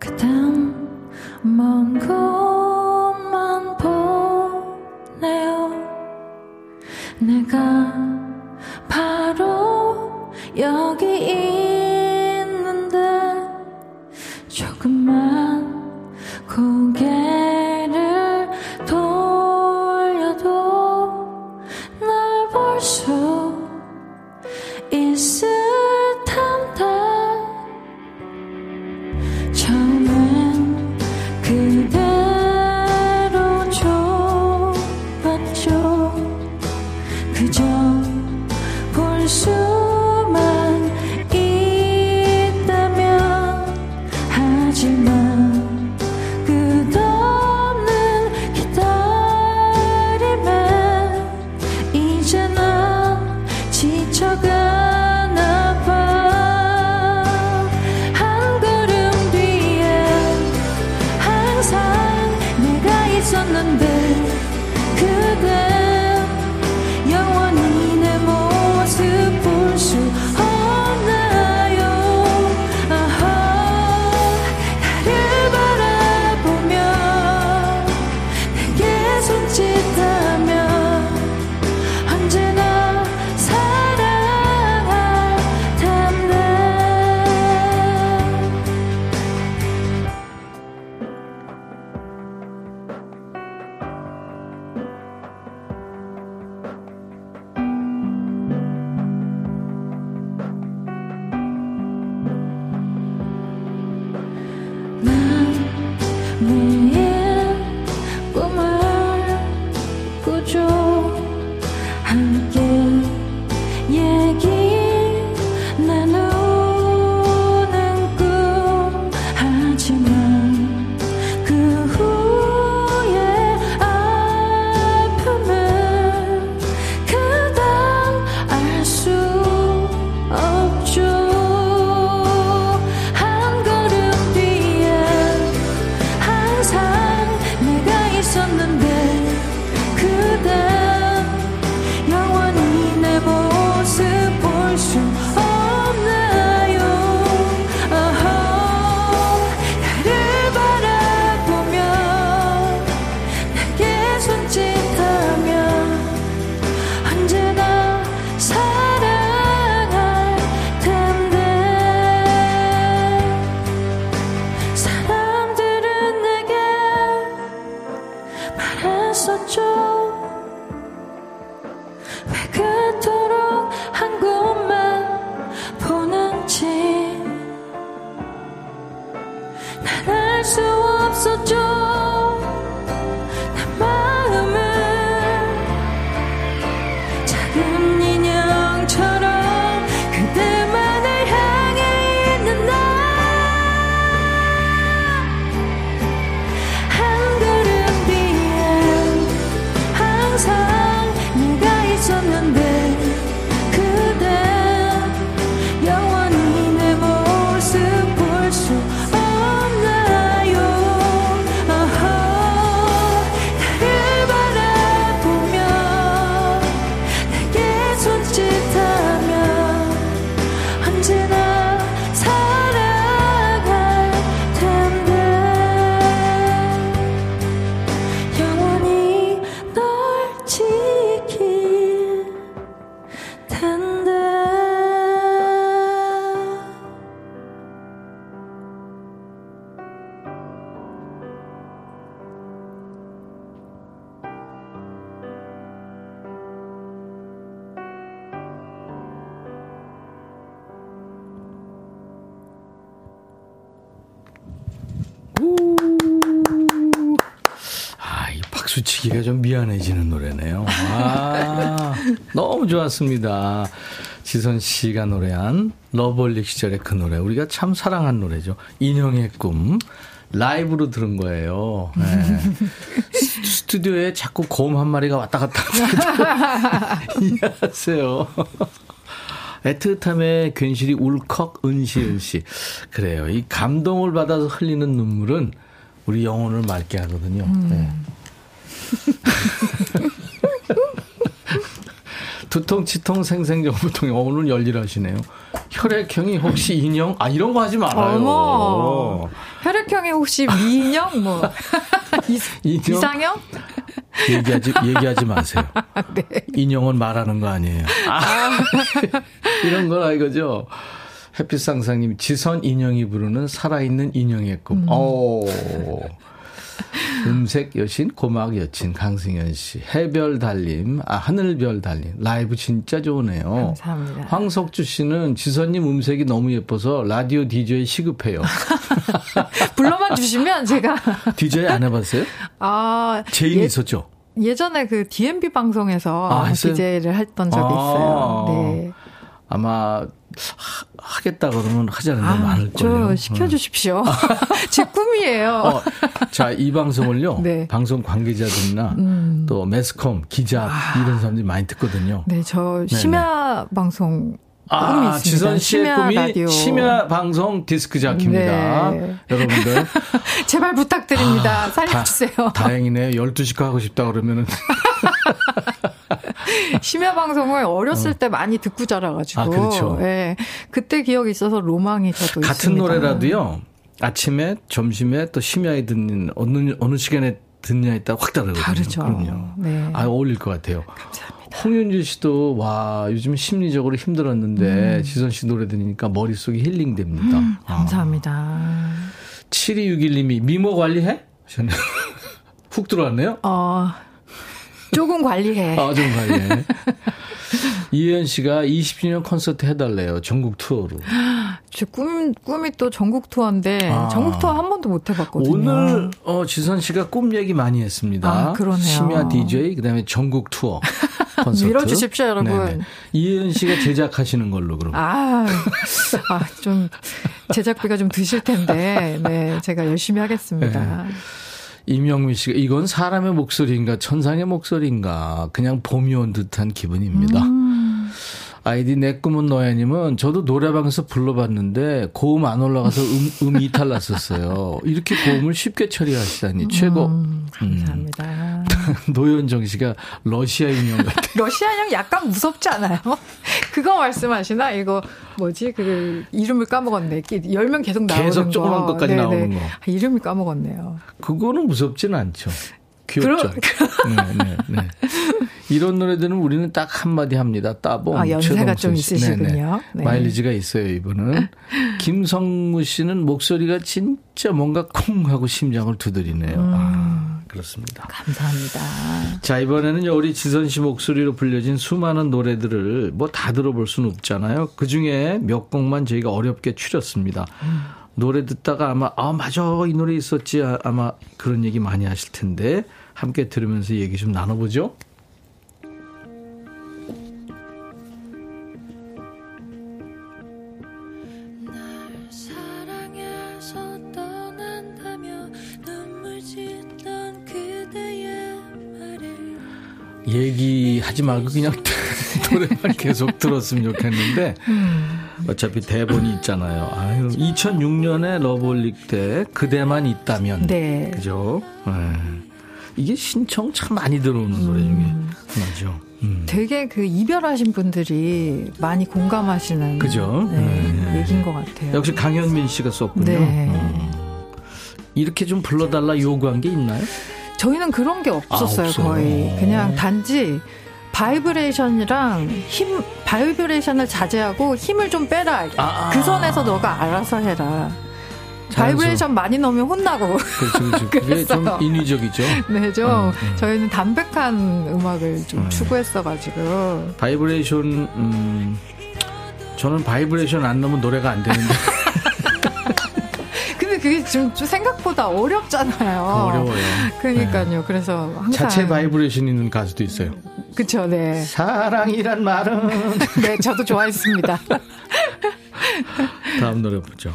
그댄 먼 곳만 보네요. 내가 바로 여기 있는데 조금만 고개 좋았습니다. 지선 씨가 노래한 러브홀릭 시절의 그 노래. 우리가 참 사랑한 노래죠. 인형의 꿈. 라이브로 들은 거예요. 네. 스- 스튜디오에 자꾸 곰 한 마리가 왔다 갔다. [laughs] 이해하세요. 애틋함에 괜시리 울컥 은시은 씨. 그래요. 이 감동을 받아서 흘리는 눈물은 우리 영혼을 맑게 하거든요. 네. 두통, 치통, 생생정보통 오늘 열일하시네요. 혈액형이 혹시 인형? 아, 이런 거 하지 말아요. 어머. 혈액형이 혹시 미인형? 뭐. [laughs] 이, 인형? 이상형? 얘기하지, 얘기하지 마세요. [laughs] 네. 인형은 말하는 거 아니에요. 아, [laughs] 이런 거라 이거죠. 햇빛 상상님, 지선 인형이 부르는 살아있는 인형의 꿈. 오. 음색 여신, 고막 여친, 강승현 씨. 해별 달림, 아, 하늘별 달림. 라이브 진짜 좋으네요. 감사합니다. 황석주 씨는 지선님 음색이 너무 예뻐서 라디오 DJ 시급해요. [laughs] 불러만 주시면 제가. [laughs] DJ 안 해봤어요? 아. 제인이 예- 있었죠? 예전에 그 DMB 방송에서 아? DJ를 했던 적이 아. 있어요. 네. 아마 하, 겠다 그러면 하지 않는 데 아, 많을 저 거예요. 시켜주십시오. [laughs] 제 꿈이에요. 어, 자, 이 방송을요. 네. 음. 방송 관계자들이나 또 매스컴, 기자 이런 사람들이 많이 듣거든요. 네, 저 심야 방송 꿈이 아. 지선 씨의 심야 꿈이 라디오. 심야 방송 디스크 자키입니다. 네. 여러분들. [laughs] 제발 부탁드립니다. 아, 살려주세요. 다, 다행이네요. 12시 거 하고 싶다 그러면은. [laughs] [laughs] 심야 방송을 어렸을 때 많이 듣고 자라가지고. 아, 그렇죠. 예. 그때 기억이 있어서 로망이 저도 같은 있습니다. 노래라도요. 아침에, 점심에 또 심야에 듣는 어느, 어느 시간에 듣냐에 따라 확 다르거든요. 다르죠. 그럼요. 네. 아, 어울릴 것 같아요. 감사합니다. 홍윤주 씨도 와 요즘 심리적으로 힘들었는데 음. 지선 씨 노래 들으니까 머릿속이 힐링됩니다. 아. 감사합니다. 7261님이 미모 관리해? [laughs] 훅 들어왔네요. 어, 조금 관리해. 아, 좀 관리해. 이혜연 씨가 20주년 콘서트 해달래요. 전국 투어로. 제 꿈, 꿈이 또 전국 투어인데, 아. 전국 투어 한 번도 못 해봤거든요. 오늘 어, 지선 씨가 꿈 얘기 많이 했습니다. 아, 그러네요. 심야 DJ 그 다음에 전국 투어 [laughs] 콘서트. 밀어주십시오, 여러분. 네네. 이혜연 씨가 제작하시는 걸로 그럼. 아, 아, 좀, 제작비가 좀 드실 텐데, 네, 제가 열심히 하겠습니다. 임영미 씨가 이건 사람의 목소리인가 천상의 목소리인가 그냥 봄이 온 듯한 기분입니다. 아이디 내 꿈은 너야님은 저도 노래방에서 불러봤는데 고음 안 올라가서 음, 음 이탈 났었어요. 이렇게 고음을 쉽게 처리하시다니 최고. 음. 감사합니다. [laughs] 노현정 씨가 러시아 인형 같아. [laughs] 러시아형 약간 무섭지 않아요? [laughs] 그거 말씀하시나? 이거 뭐지? 그 이름을 까먹었네. 10명 계속 나오는 계속 거. 조그만 것까지 네네. 나오는 거. 아, 이름을 까먹었네요. 그거는 무섭지는 않죠. 귀엽죠. 네, 네, 네. 이런 노래들은 우리는 딱 한마디 합니다. 따봉. 아, 연세가 좀 씨. 있으시군요. 네네. 네. 마일리지가 있어요, 이분은. [laughs] 김성무 씨는 목소리가 진짜 뭔가 쿵 하고 심장을 두드리네요. 음. 아, 그렇습니다. 감사합니다. 자, 이번에는요, 우리 지선 씨 목소리로 불려진 수많은 노래들을 뭐 다 들어볼 수는 없잖아요. 그 중에 몇 곡만 저희가 어렵게 추렸습니다. 노래 듣다가 아마 아 맞아 이 노래 있었지 아, 아마 그런 얘기 많이 하실 텐데 함께 들으면서 얘기 좀 나눠보죠. 얘기하지 말고 그냥 [laughs] 노래만 계속 들었으면 좋겠는데 어차피 대본이 있잖아요. 아유 2006년에 러브홀릭 때 그대만 있다면 네. 그죠? 네. 이게 신청 참 많이 들어오는 노래 중에 하나죠. 음. 되게 그 이별하신 분들이 많이 공감하시는 그죠? 네, 네. 얘기인 것 같아요. 역시 강현민 씨가 썼군요. 네. 음. 이렇게 좀 불러달라 요구한 게 있나요? 저희는 그런 게 없었어요, 아. 거의. 그냥 단지 바이브레이션이랑 힘, 바이브레이션을 자제하고 힘을 좀 빼라. 아, 그 선에서 너가 알아서 해라. 바이브레이션 많이 넣으면 혼나고. 그렇죠, 그렇죠. [laughs] 그게 좀. 인위적이죠. 네, 좀 음, 음. 저희는 담백한 음악을 좀 음. 추구했어가지고. 바이브레이션, 음, 저는 바이브레이션 안 넣으면 노래가 안 되는데. [laughs] 근데 그게 좀, 좀 생각보다 어렵잖아요. 어려워요. 그러니까요. 그래서 항상. 자체 바이브레이션 있는 가수도 있어요. 그쵸, 네. 사랑이란 말은. [laughs] 네, 저도 좋아했습니다. 다음 노래 보죠.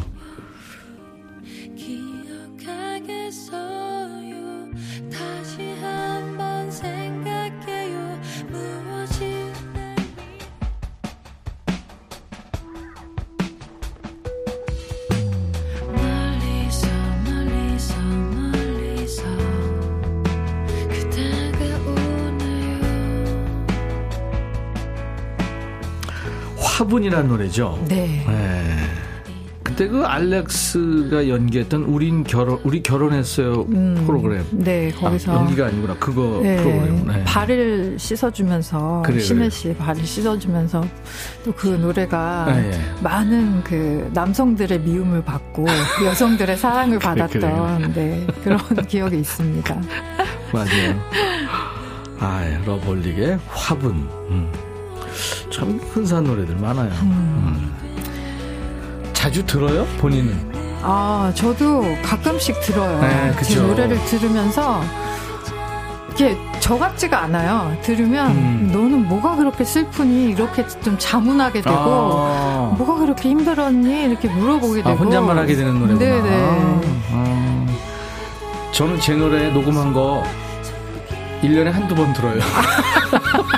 화분이라는 노래죠. 네. 네. 그때 그 알렉스가 연기했던 우린 결혼, 우리 결혼했어요 프로그램. 네, 거기서. 아, 연기가 아니구나. 그거 네, 프로그램. 네. 발을 씻어 주면서 그래, 신혜 그래. 씨 발을 씻어 주면서 또 그 노래가 네, 네. 많은 그 남성들의 미움을 받고 여성들의 사랑을 [laughs] 그래, 받았던 네, 그런 [laughs] 기억이 있습니다. 맞아요. 아, 러블릭의 화분. 음. 참 근사한 노래들 많아요. 음. 자주 들어요? 본인은? 아, 저도 가끔씩 들어요. 네, 제. 노래를 들으면서 이게 저 같지가 않아요. 들으면 음. 너는 뭐가 그렇게 슬프니 이렇게 좀 자문하게 되고 아. 뭐가 그렇게 힘들었니 이렇게 물어보게 되고 아, 혼잣말 하게 되는 노래구나. 네네. 아, 저는 제 노래 녹음한 거 1년에 한두 번 들어요. [laughs]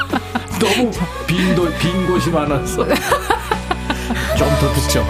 너무 빈, 도, 빈 곳이 많아서. [laughs] 좀더 듣죠.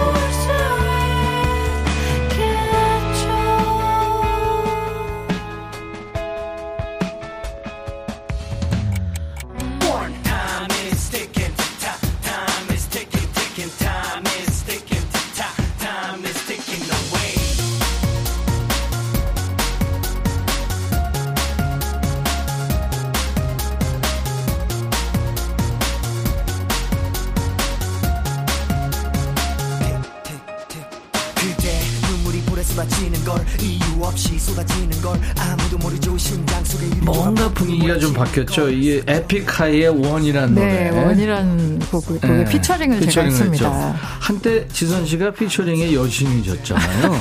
분위기가 좀 바뀌었죠. 이게 에픽하이의 One이라는 네, 노래. One이라는 곡을 네, 피처링을 제가 피처링을 했습니다. 했죠. 한때 지선 씨가 피처링의 여신이셨잖아요.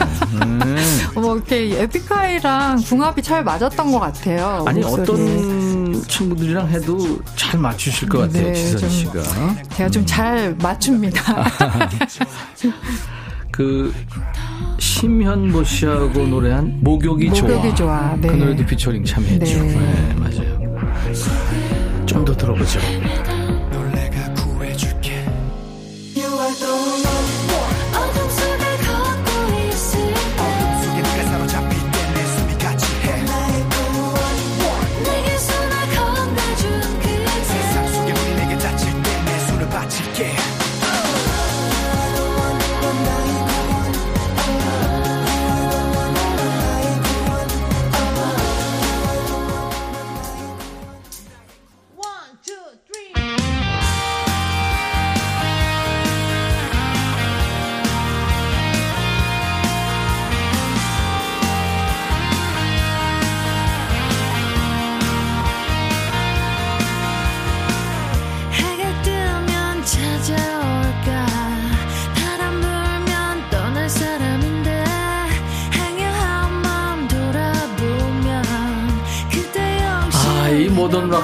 네. 뭐 이렇게 에픽하이랑 궁합이 잘 맞았던 것 같아요. 아니 목소리. 어떤 친구들이랑 해도 잘 맞추실 것 같아요, 네, 지선 좀 씨가. 제가 좀 잘 맞춥니다. [laughs] 그 심현보 씨하고 노래한 목욕이 좋아. 목욕이 좋아, 네. 그 노래도 피처링 참여했죠. 네. 네. 좀 더 들어보죠.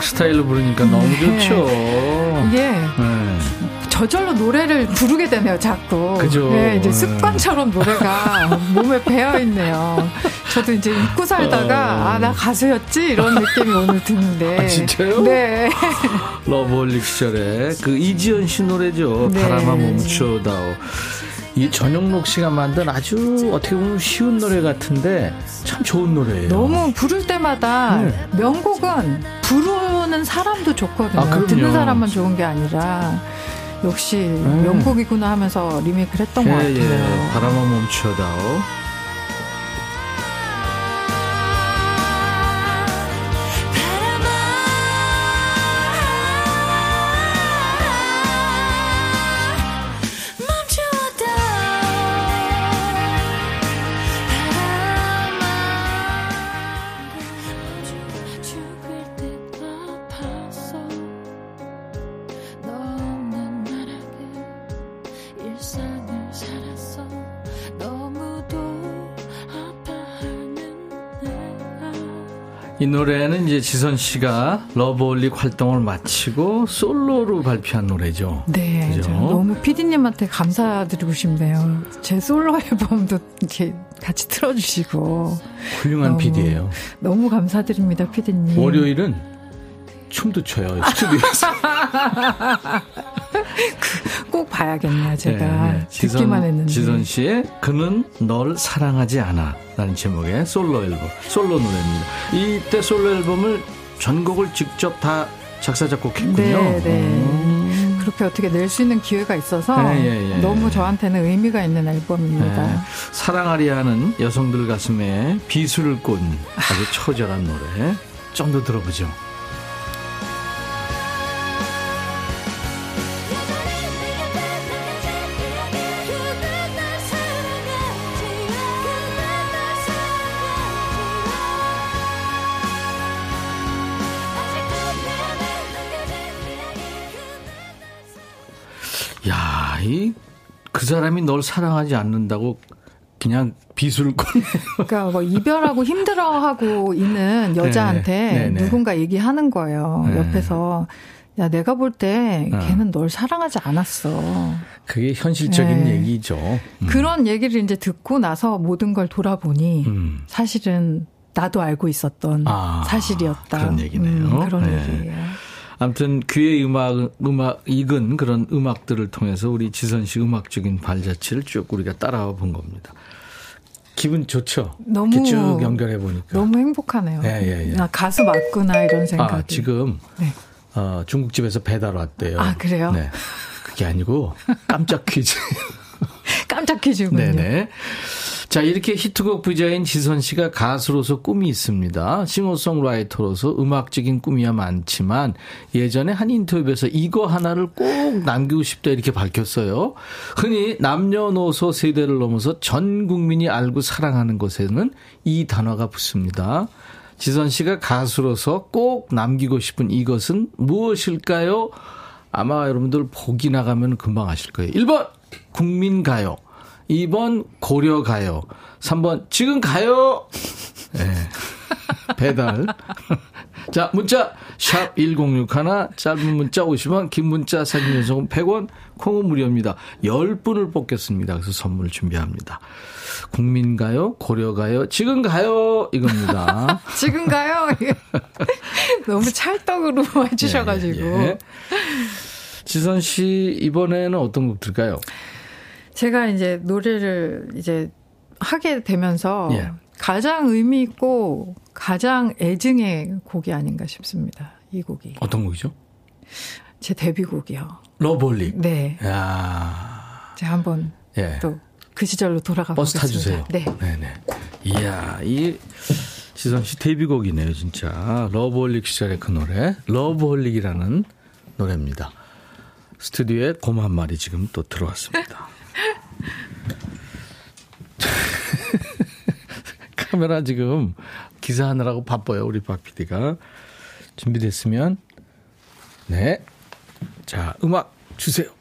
락 스타일로 부르니까 너무 네. 좋죠. 이게 네. 저절로 노래를 부르게 되네요, 자꾸. 그죠. 네, 이제 네. 습관처럼 노래가 [laughs] 몸에 배어 있네요. 저도 이제 잊고 살다가 아 나 가수였지 이런 느낌이 오늘 드는데. 어. 아, 진짜요? 네. [laughs] 러브홀릭 시절에 그 이지연 씨 노래죠. 네. 바람아 멈춰다오. 이 전영록 씨가 만든 아주 어떻게 보면 쉬운 노래 같은데 참 좋은 노래예요. 너무 부를 때마다 네. 명곡은 부르 는 사람도 좋거든요. 아. 듣는 사람만 좋은 게 아니라 역시 명곡이구나 하면서 리메이크를 했던 것 예, 같아요. 예. 바람아 멈춰다오. 이 노래는 이제 지선 씨가 러브홀릭 활동을 마치고 솔로로 발표한 노래죠. 네, 그죠? 너무 피디님한테 감사드리고 싶네요. 제 솔로 앨범도 이렇게 같이 틀어주시고 훌륭한 PD예요. 너무 감사드립니다, 피디님. 월요일은 춤도 춰요 스튜디오에서. [laughs] [laughs] 꼭 봐야겠네요, 제가 네, 네. 듣기만 했는데. 지선 씨의 그는 널 사랑하지 않아 라는 제목의 솔로 앨범, 솔로 노래입니다. 이때 솔로 앨범을 전곡을 직접 다 작사, 작곡했군요. 네, 네. 음. 그렇게 어떻게 낼 수 있는 기회가 있어서 네, 예, 예. 너무 저한테는 의미가 있는 앨범입니다. 네. 사랑하려 하는 여성들 가슴에 비수를 꽂은 아주 처절한 노래. 좀 더 들어보죠. 그 사람이 널 사랑하지 않는다고 그냥 꽂네. 그러니까 뭐 이별하고 힘들어하고 있는 여자한테 네, 네, 네. 누군가 얘기하는 거예요. 네. 옆에서 야 내가 볼때 어. 걔는 널 사랑하지 않았어. 그게 현실적인 네. 얘기죠. 음. 그런 얘기를 이제 듣고 나서 모든 걸 돌아보니 음. 사실은 나도 알고 있었던 아, 사실이었다. 그런 얘기네요. 음, 그런 네. 얘기예요. 아무튼 귀의 음악, 음악, 익은 그런 음악들을 통해서 우리 지선 씨 음악적인 발자취를 쭉 우리가 따라와 본 겁니다. 기분 좋죠? 너무 쭉 연결해 보니까. 너무 행복하네요. 예, 예, 예. 나 가수 맞구나 이런 생각이. 아, 지금, 네. 어, 중국집에서 배달 왔대요. 아, 그래요? 네. 그게 아니고, 깜짝 퀴즈. [laughs] [laughs] 깜짝 퀴즈군요. 네네. 자, 이렇게 히트곡 부자인 지선 씨가 가수로서 꿈이 있습니다. 싱어송라이터로서 음악적인 꿈이야 많지만 예전에 한 인터뷰에서 이거 하나를 꼭 남기고 싶다 이렇게 밝혔어요. 흔히 남녀노소 세대를 넘어서 전 국민이 알고 사랑하는 것에는 이 단어가 붙습니다. 지선 씨가 가수로서 꼭 남기고 싶은 이것은 무엇일까요? 아마 여러분들 보기 나가면 금방 아실 거예요. 1번 국민가요. 2번 고려가요. 3번 지금 가요. 네. 배달. 자, 문자 샵 1061, 짧은 문자 50원, 긴 문자 사진 연속은 100원, 콩은 무료입니다. 10분을 뽑겠습니다. 그래서 선물 준비합니다. 국민가요? 고려가요? 지금 가요? 이겁니다. [laughs] 지금 가요? [laughs] 너무 찰떡으로 [laughs] 해주셔가지고. 예, 예. 지선 씨 이번에는 어떤 곡 들까요? 제가 이제 노래를 이제 하게 되면서 예. 가장 의미 있고 가장 애증의 곡이 아닌가 싶습니다. 이 곡이. 어떤 곡이죠? 제 데뷔곡이요. 러브홀릭. 네. 야 제가 한번 예. 또그 시절로 돌아가 버스 보겠습니다. 타주세요. 네. 네네. 이야, 이 지선 씨 데뷔곡이네요, 진짜. 러브홀릭 시절의 그 노래. 러브홀릭이라는 노래입니다. 스튜디오에 곰 한 마리 지금 또 들어왔습니다. [laughs] [laughs] 카메라 지금 기사하느라고 바빠요, 우리 박 PD가. 준비됐으면, 네. 자, 음악 주세요.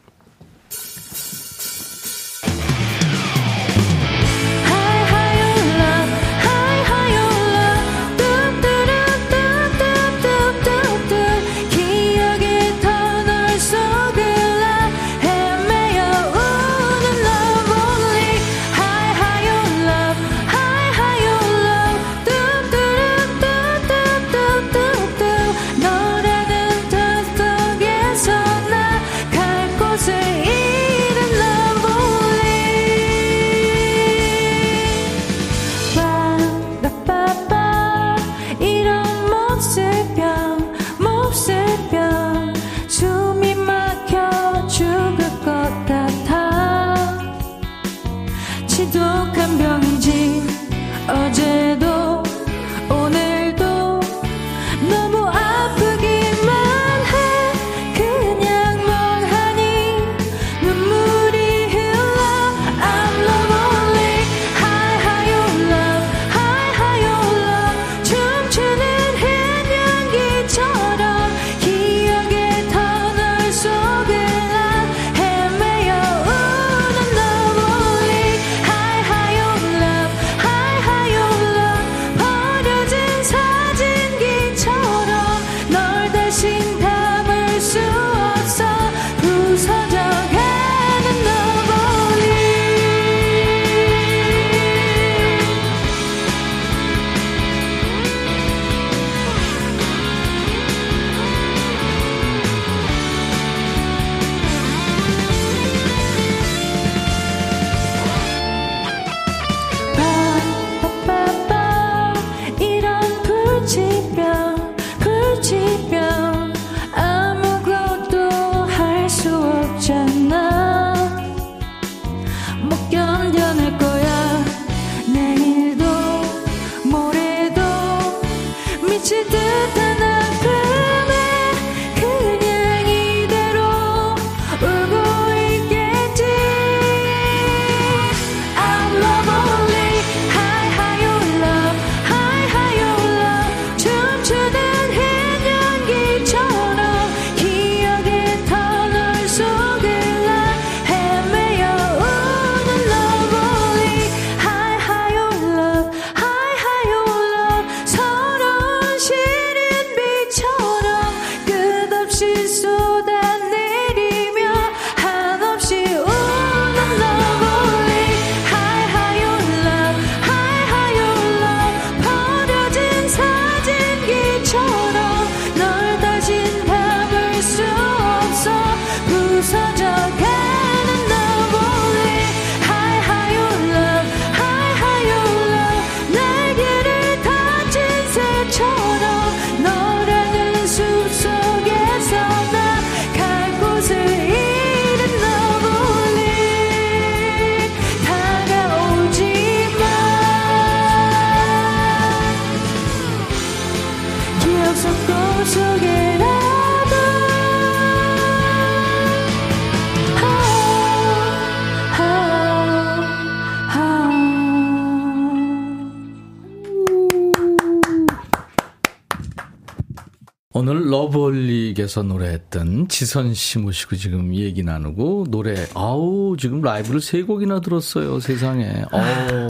러브홀릭에서 노래했던 지선 씨 모시고 지금 얘기 나누고 노래 아우 지금 라이브를 세 곡이나 들었어요 세상에 어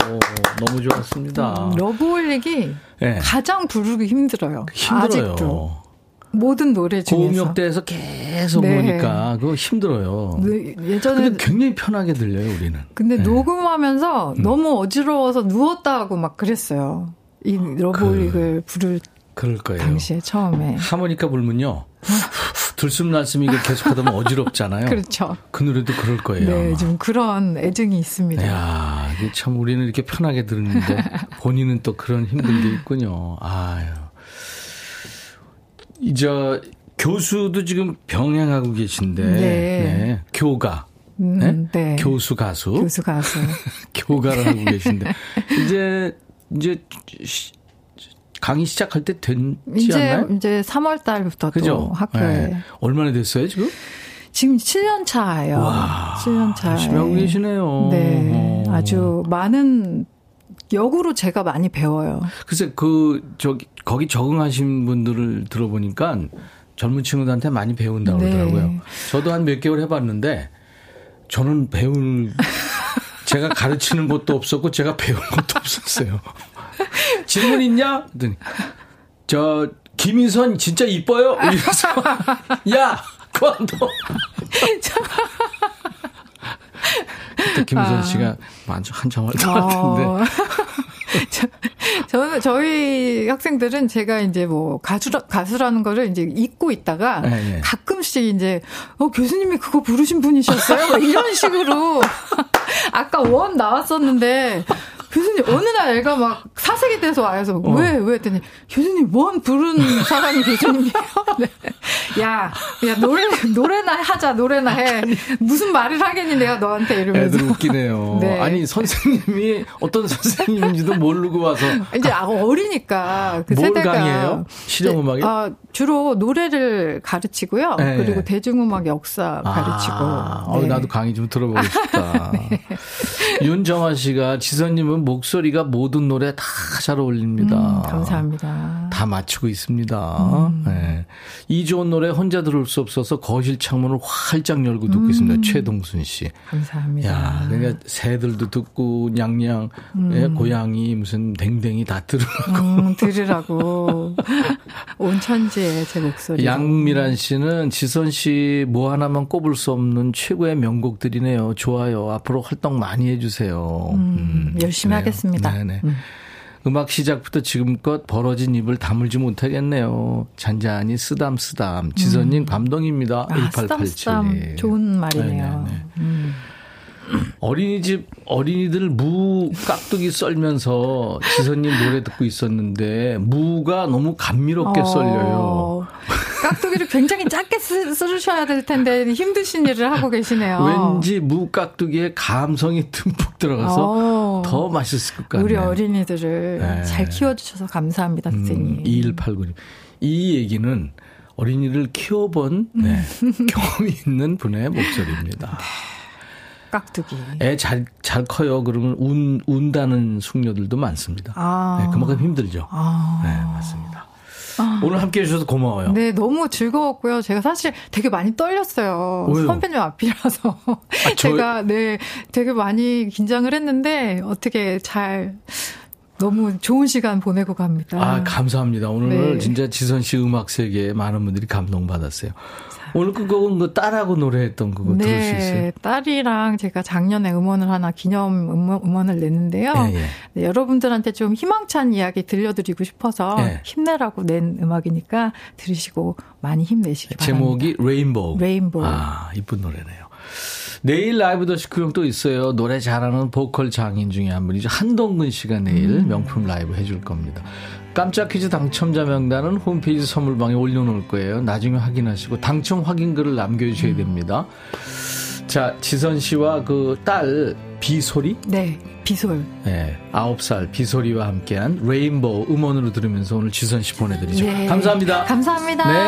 너무 좋았습니다. 음, 러브홀릭이 네. 가장 부르기 힘들어요. 힘들어요. 아직도. 모든 노래 중에서. 고음역대에서 계속 네. 보니까 그거 힘들어요. 네, 예전에 근데 굉장히 편하게 들려요 우리는. 근데 네. 음. 녹음하면서 너무 어지러워서 누웠다 하고 막 그랬어요. 이 러브홀릭을 부를 그럴 거예요. 당시에 처음에. 하모니카 불면요. 들숨 날숨 이게 계속하다 보면 어지럽잖아요. 그렇죠. 그 노래도 그럴 거예요. 네. 좀 그런 애증이 있습니다. 이야, 이게 참 우리는 이렇게 편하게 들었는데 [laughs] 본인은 또 그런 힘든 게 있군요. 아유. 이제 교수도 지금 병행하고 계신데 네. 네, 교가 음, 네? 네. 교수 가수 교수 가수. [laughs] 교가를 하고 계신데 [laughs] 이제 이제 시- 강의 시작할 때 됐지 이제 않나요? 이제 3월 달부터 또 그죠? 학교에 네. 얼마나 됐어요 지금? 지금 7년 차예요. 와, 7년 차. 열심히 하고 계시네요. 네. 어. 아주 많은 역으로 제가 많이 배워요. 글쎄 그 저기 거기 적응하신 분들을 들어보니까 젊은 친구들한테 많이 배운다고 네. 그러더라고요. 저도 한 몇 개월 해 봤는데 저는 배울 [laughs] 제가 가르치는 것도 없었고 제가 배운 것도 없었어요. 질문 있냐? 그랬더니 저 김인선 진짜 이뻐요? 이래서 야 그만둬. 그때 김인선 아. 씨가 아주 한참 활동하는데 어. [laughs] 저, 저는 저희 학생들은 제가 이제 뭐 가수라, 가수라는 거를 이제 잊고 있다가 네, 네. 가끔씩 이제 어 교수님이 그거 부르신 분이셨어요? 뭐 이런 식으로 [laughs] 아까 원 나왔었는데 교수님 어느 날 애가 막 사색이 돼서 와서 어. 왜 왜 했더니 교수님 뭔 부른 사람이 교수님이에요? [laughs] 네. 야, 야 노래 노래나 하자 노래나 해 무슨 말을 하겠니 내가 너한테 이러면서 애들 웃기네요. [laughs] 네. 아니 선생님이 어떤 선생님인지도 모르고 와서 이제 아, 어리니까 그뭘 세대가 강의해요? 실용음악이요? 아, 주로 노래를 가르치고요. 네. 그리고 대중음악 역사 가르치고. 아, 어, 네. 나도 강의 좀 들어보고 싶다. [laughs] 윤정아 씨가 지선님은 목소리가 모든 노래 다 잘 어울립니다. 음, 감사합니다. 다 맞추고 있습니다. 네. 이 좋은 노래 혼자 들을 수 없어서 거실 창문을 활짝 열고 듣고 있습니다. 최동순 씨. 감사합니다. 야, 그러니까 새들도 듣고 냥냥, 예, 고양이 무슨 댕댕이 다 들으라고. 음, [laughs] 들으라고. 온 천지에 제 목소리. 양미란 씨는 지선 씨 뭐 하나만 꼽을 수 없는 최고의 명곡들이네요. 좋아요. 앞으로 활동 많이 해주세요. 음, 열심히 그래요. 하겠습니다. 네네. 음. 악 시작부터 지금껏 벌어진 입을 다물지 못하겠네요. 잔잔히 쓰담쓰담. 지선님 감동입니다. 아, 1887. 쓰담쓰담 좋은 말이네요. 음. 어린이집 어린이들 무 깍두기 썰면서 지선님 노래 듣고 있었는데 무가 너무 감미롭게 어, 썰려요. 깍두기를 굉장히 짧게 쓰, 쓰셔야 될 텐데 힘드신 일을 하고 계시네요. 왠지 무 깍두기에 감성이 듬뿍 들어가서 어. 더 맛있을 것 같네요. 우리 어린이들을 네. 잘 키워주셔서 감사합니다, 선생님. 음, 2189님. 이 얘기는 어린이를 키워본 네, [laughs] 경험이 있는 분의 목소리입니다. 깍두기. 애 잘 잘 커요. 그러면 운 운다는 숙녀들도 많습니다. 아. 네, 그만큼 힘들죠. 아. 네, 맞습니다. 오늘 함께 해주셔서 고마워요. 네, 너무 즐거웠고요. 제가 사실 되게 많이 떨렸어요. 왜요? 선배님 앞이라서. [laughs] 저- 제가, 네, 되게 많이 긴장을 했는데, 어떻게 잘, 너무 좋은 시간 보내고 갑니다. 아, 감사합니다. 오늘 네. 진짜 지선 씨 음악 세계에 많은 분들이 감동받았어요. 오늘 그곡은 그 딸하고 노래했던 그거 들을 수 있어요? 네, 딸이랑 제가 작년에 음원을 하나 기념 음원, 음원 을 냈는데요. 예, 예. 네, 여러분들한테 좀 희망찬 이야기 들려드리고 싶어서 예. 힘내라고 낸 음악이니까 들으시고 많이 힘내시기 바랍니다. 제목이 Rainbow. Rainbow. 아, 이쁜 노래네요. 내일 라이브 더 시크형 또 있어요. 노래 잘하는 보컬 장인 중에 한 분이죠. 한동근 씨가 내일 음. 명품 라이브 해줄 겁니다. 깜짝 퀴즈 당첨자 명단은 홈페이지 선물방에 올려놓을 거예요. 나중에 확인하시고 당첨 확인글을 남겨주셔야 음. 됩니다. 자, 지선 씨와 그 딸 비소리? 네, 비솔. 네, 아홉 살 비소리와 함께한 레인보우 음원으로 들으면서 오늘 지선 씨 보내드리죠. 네. 감사합니다. 감사합니다. 네.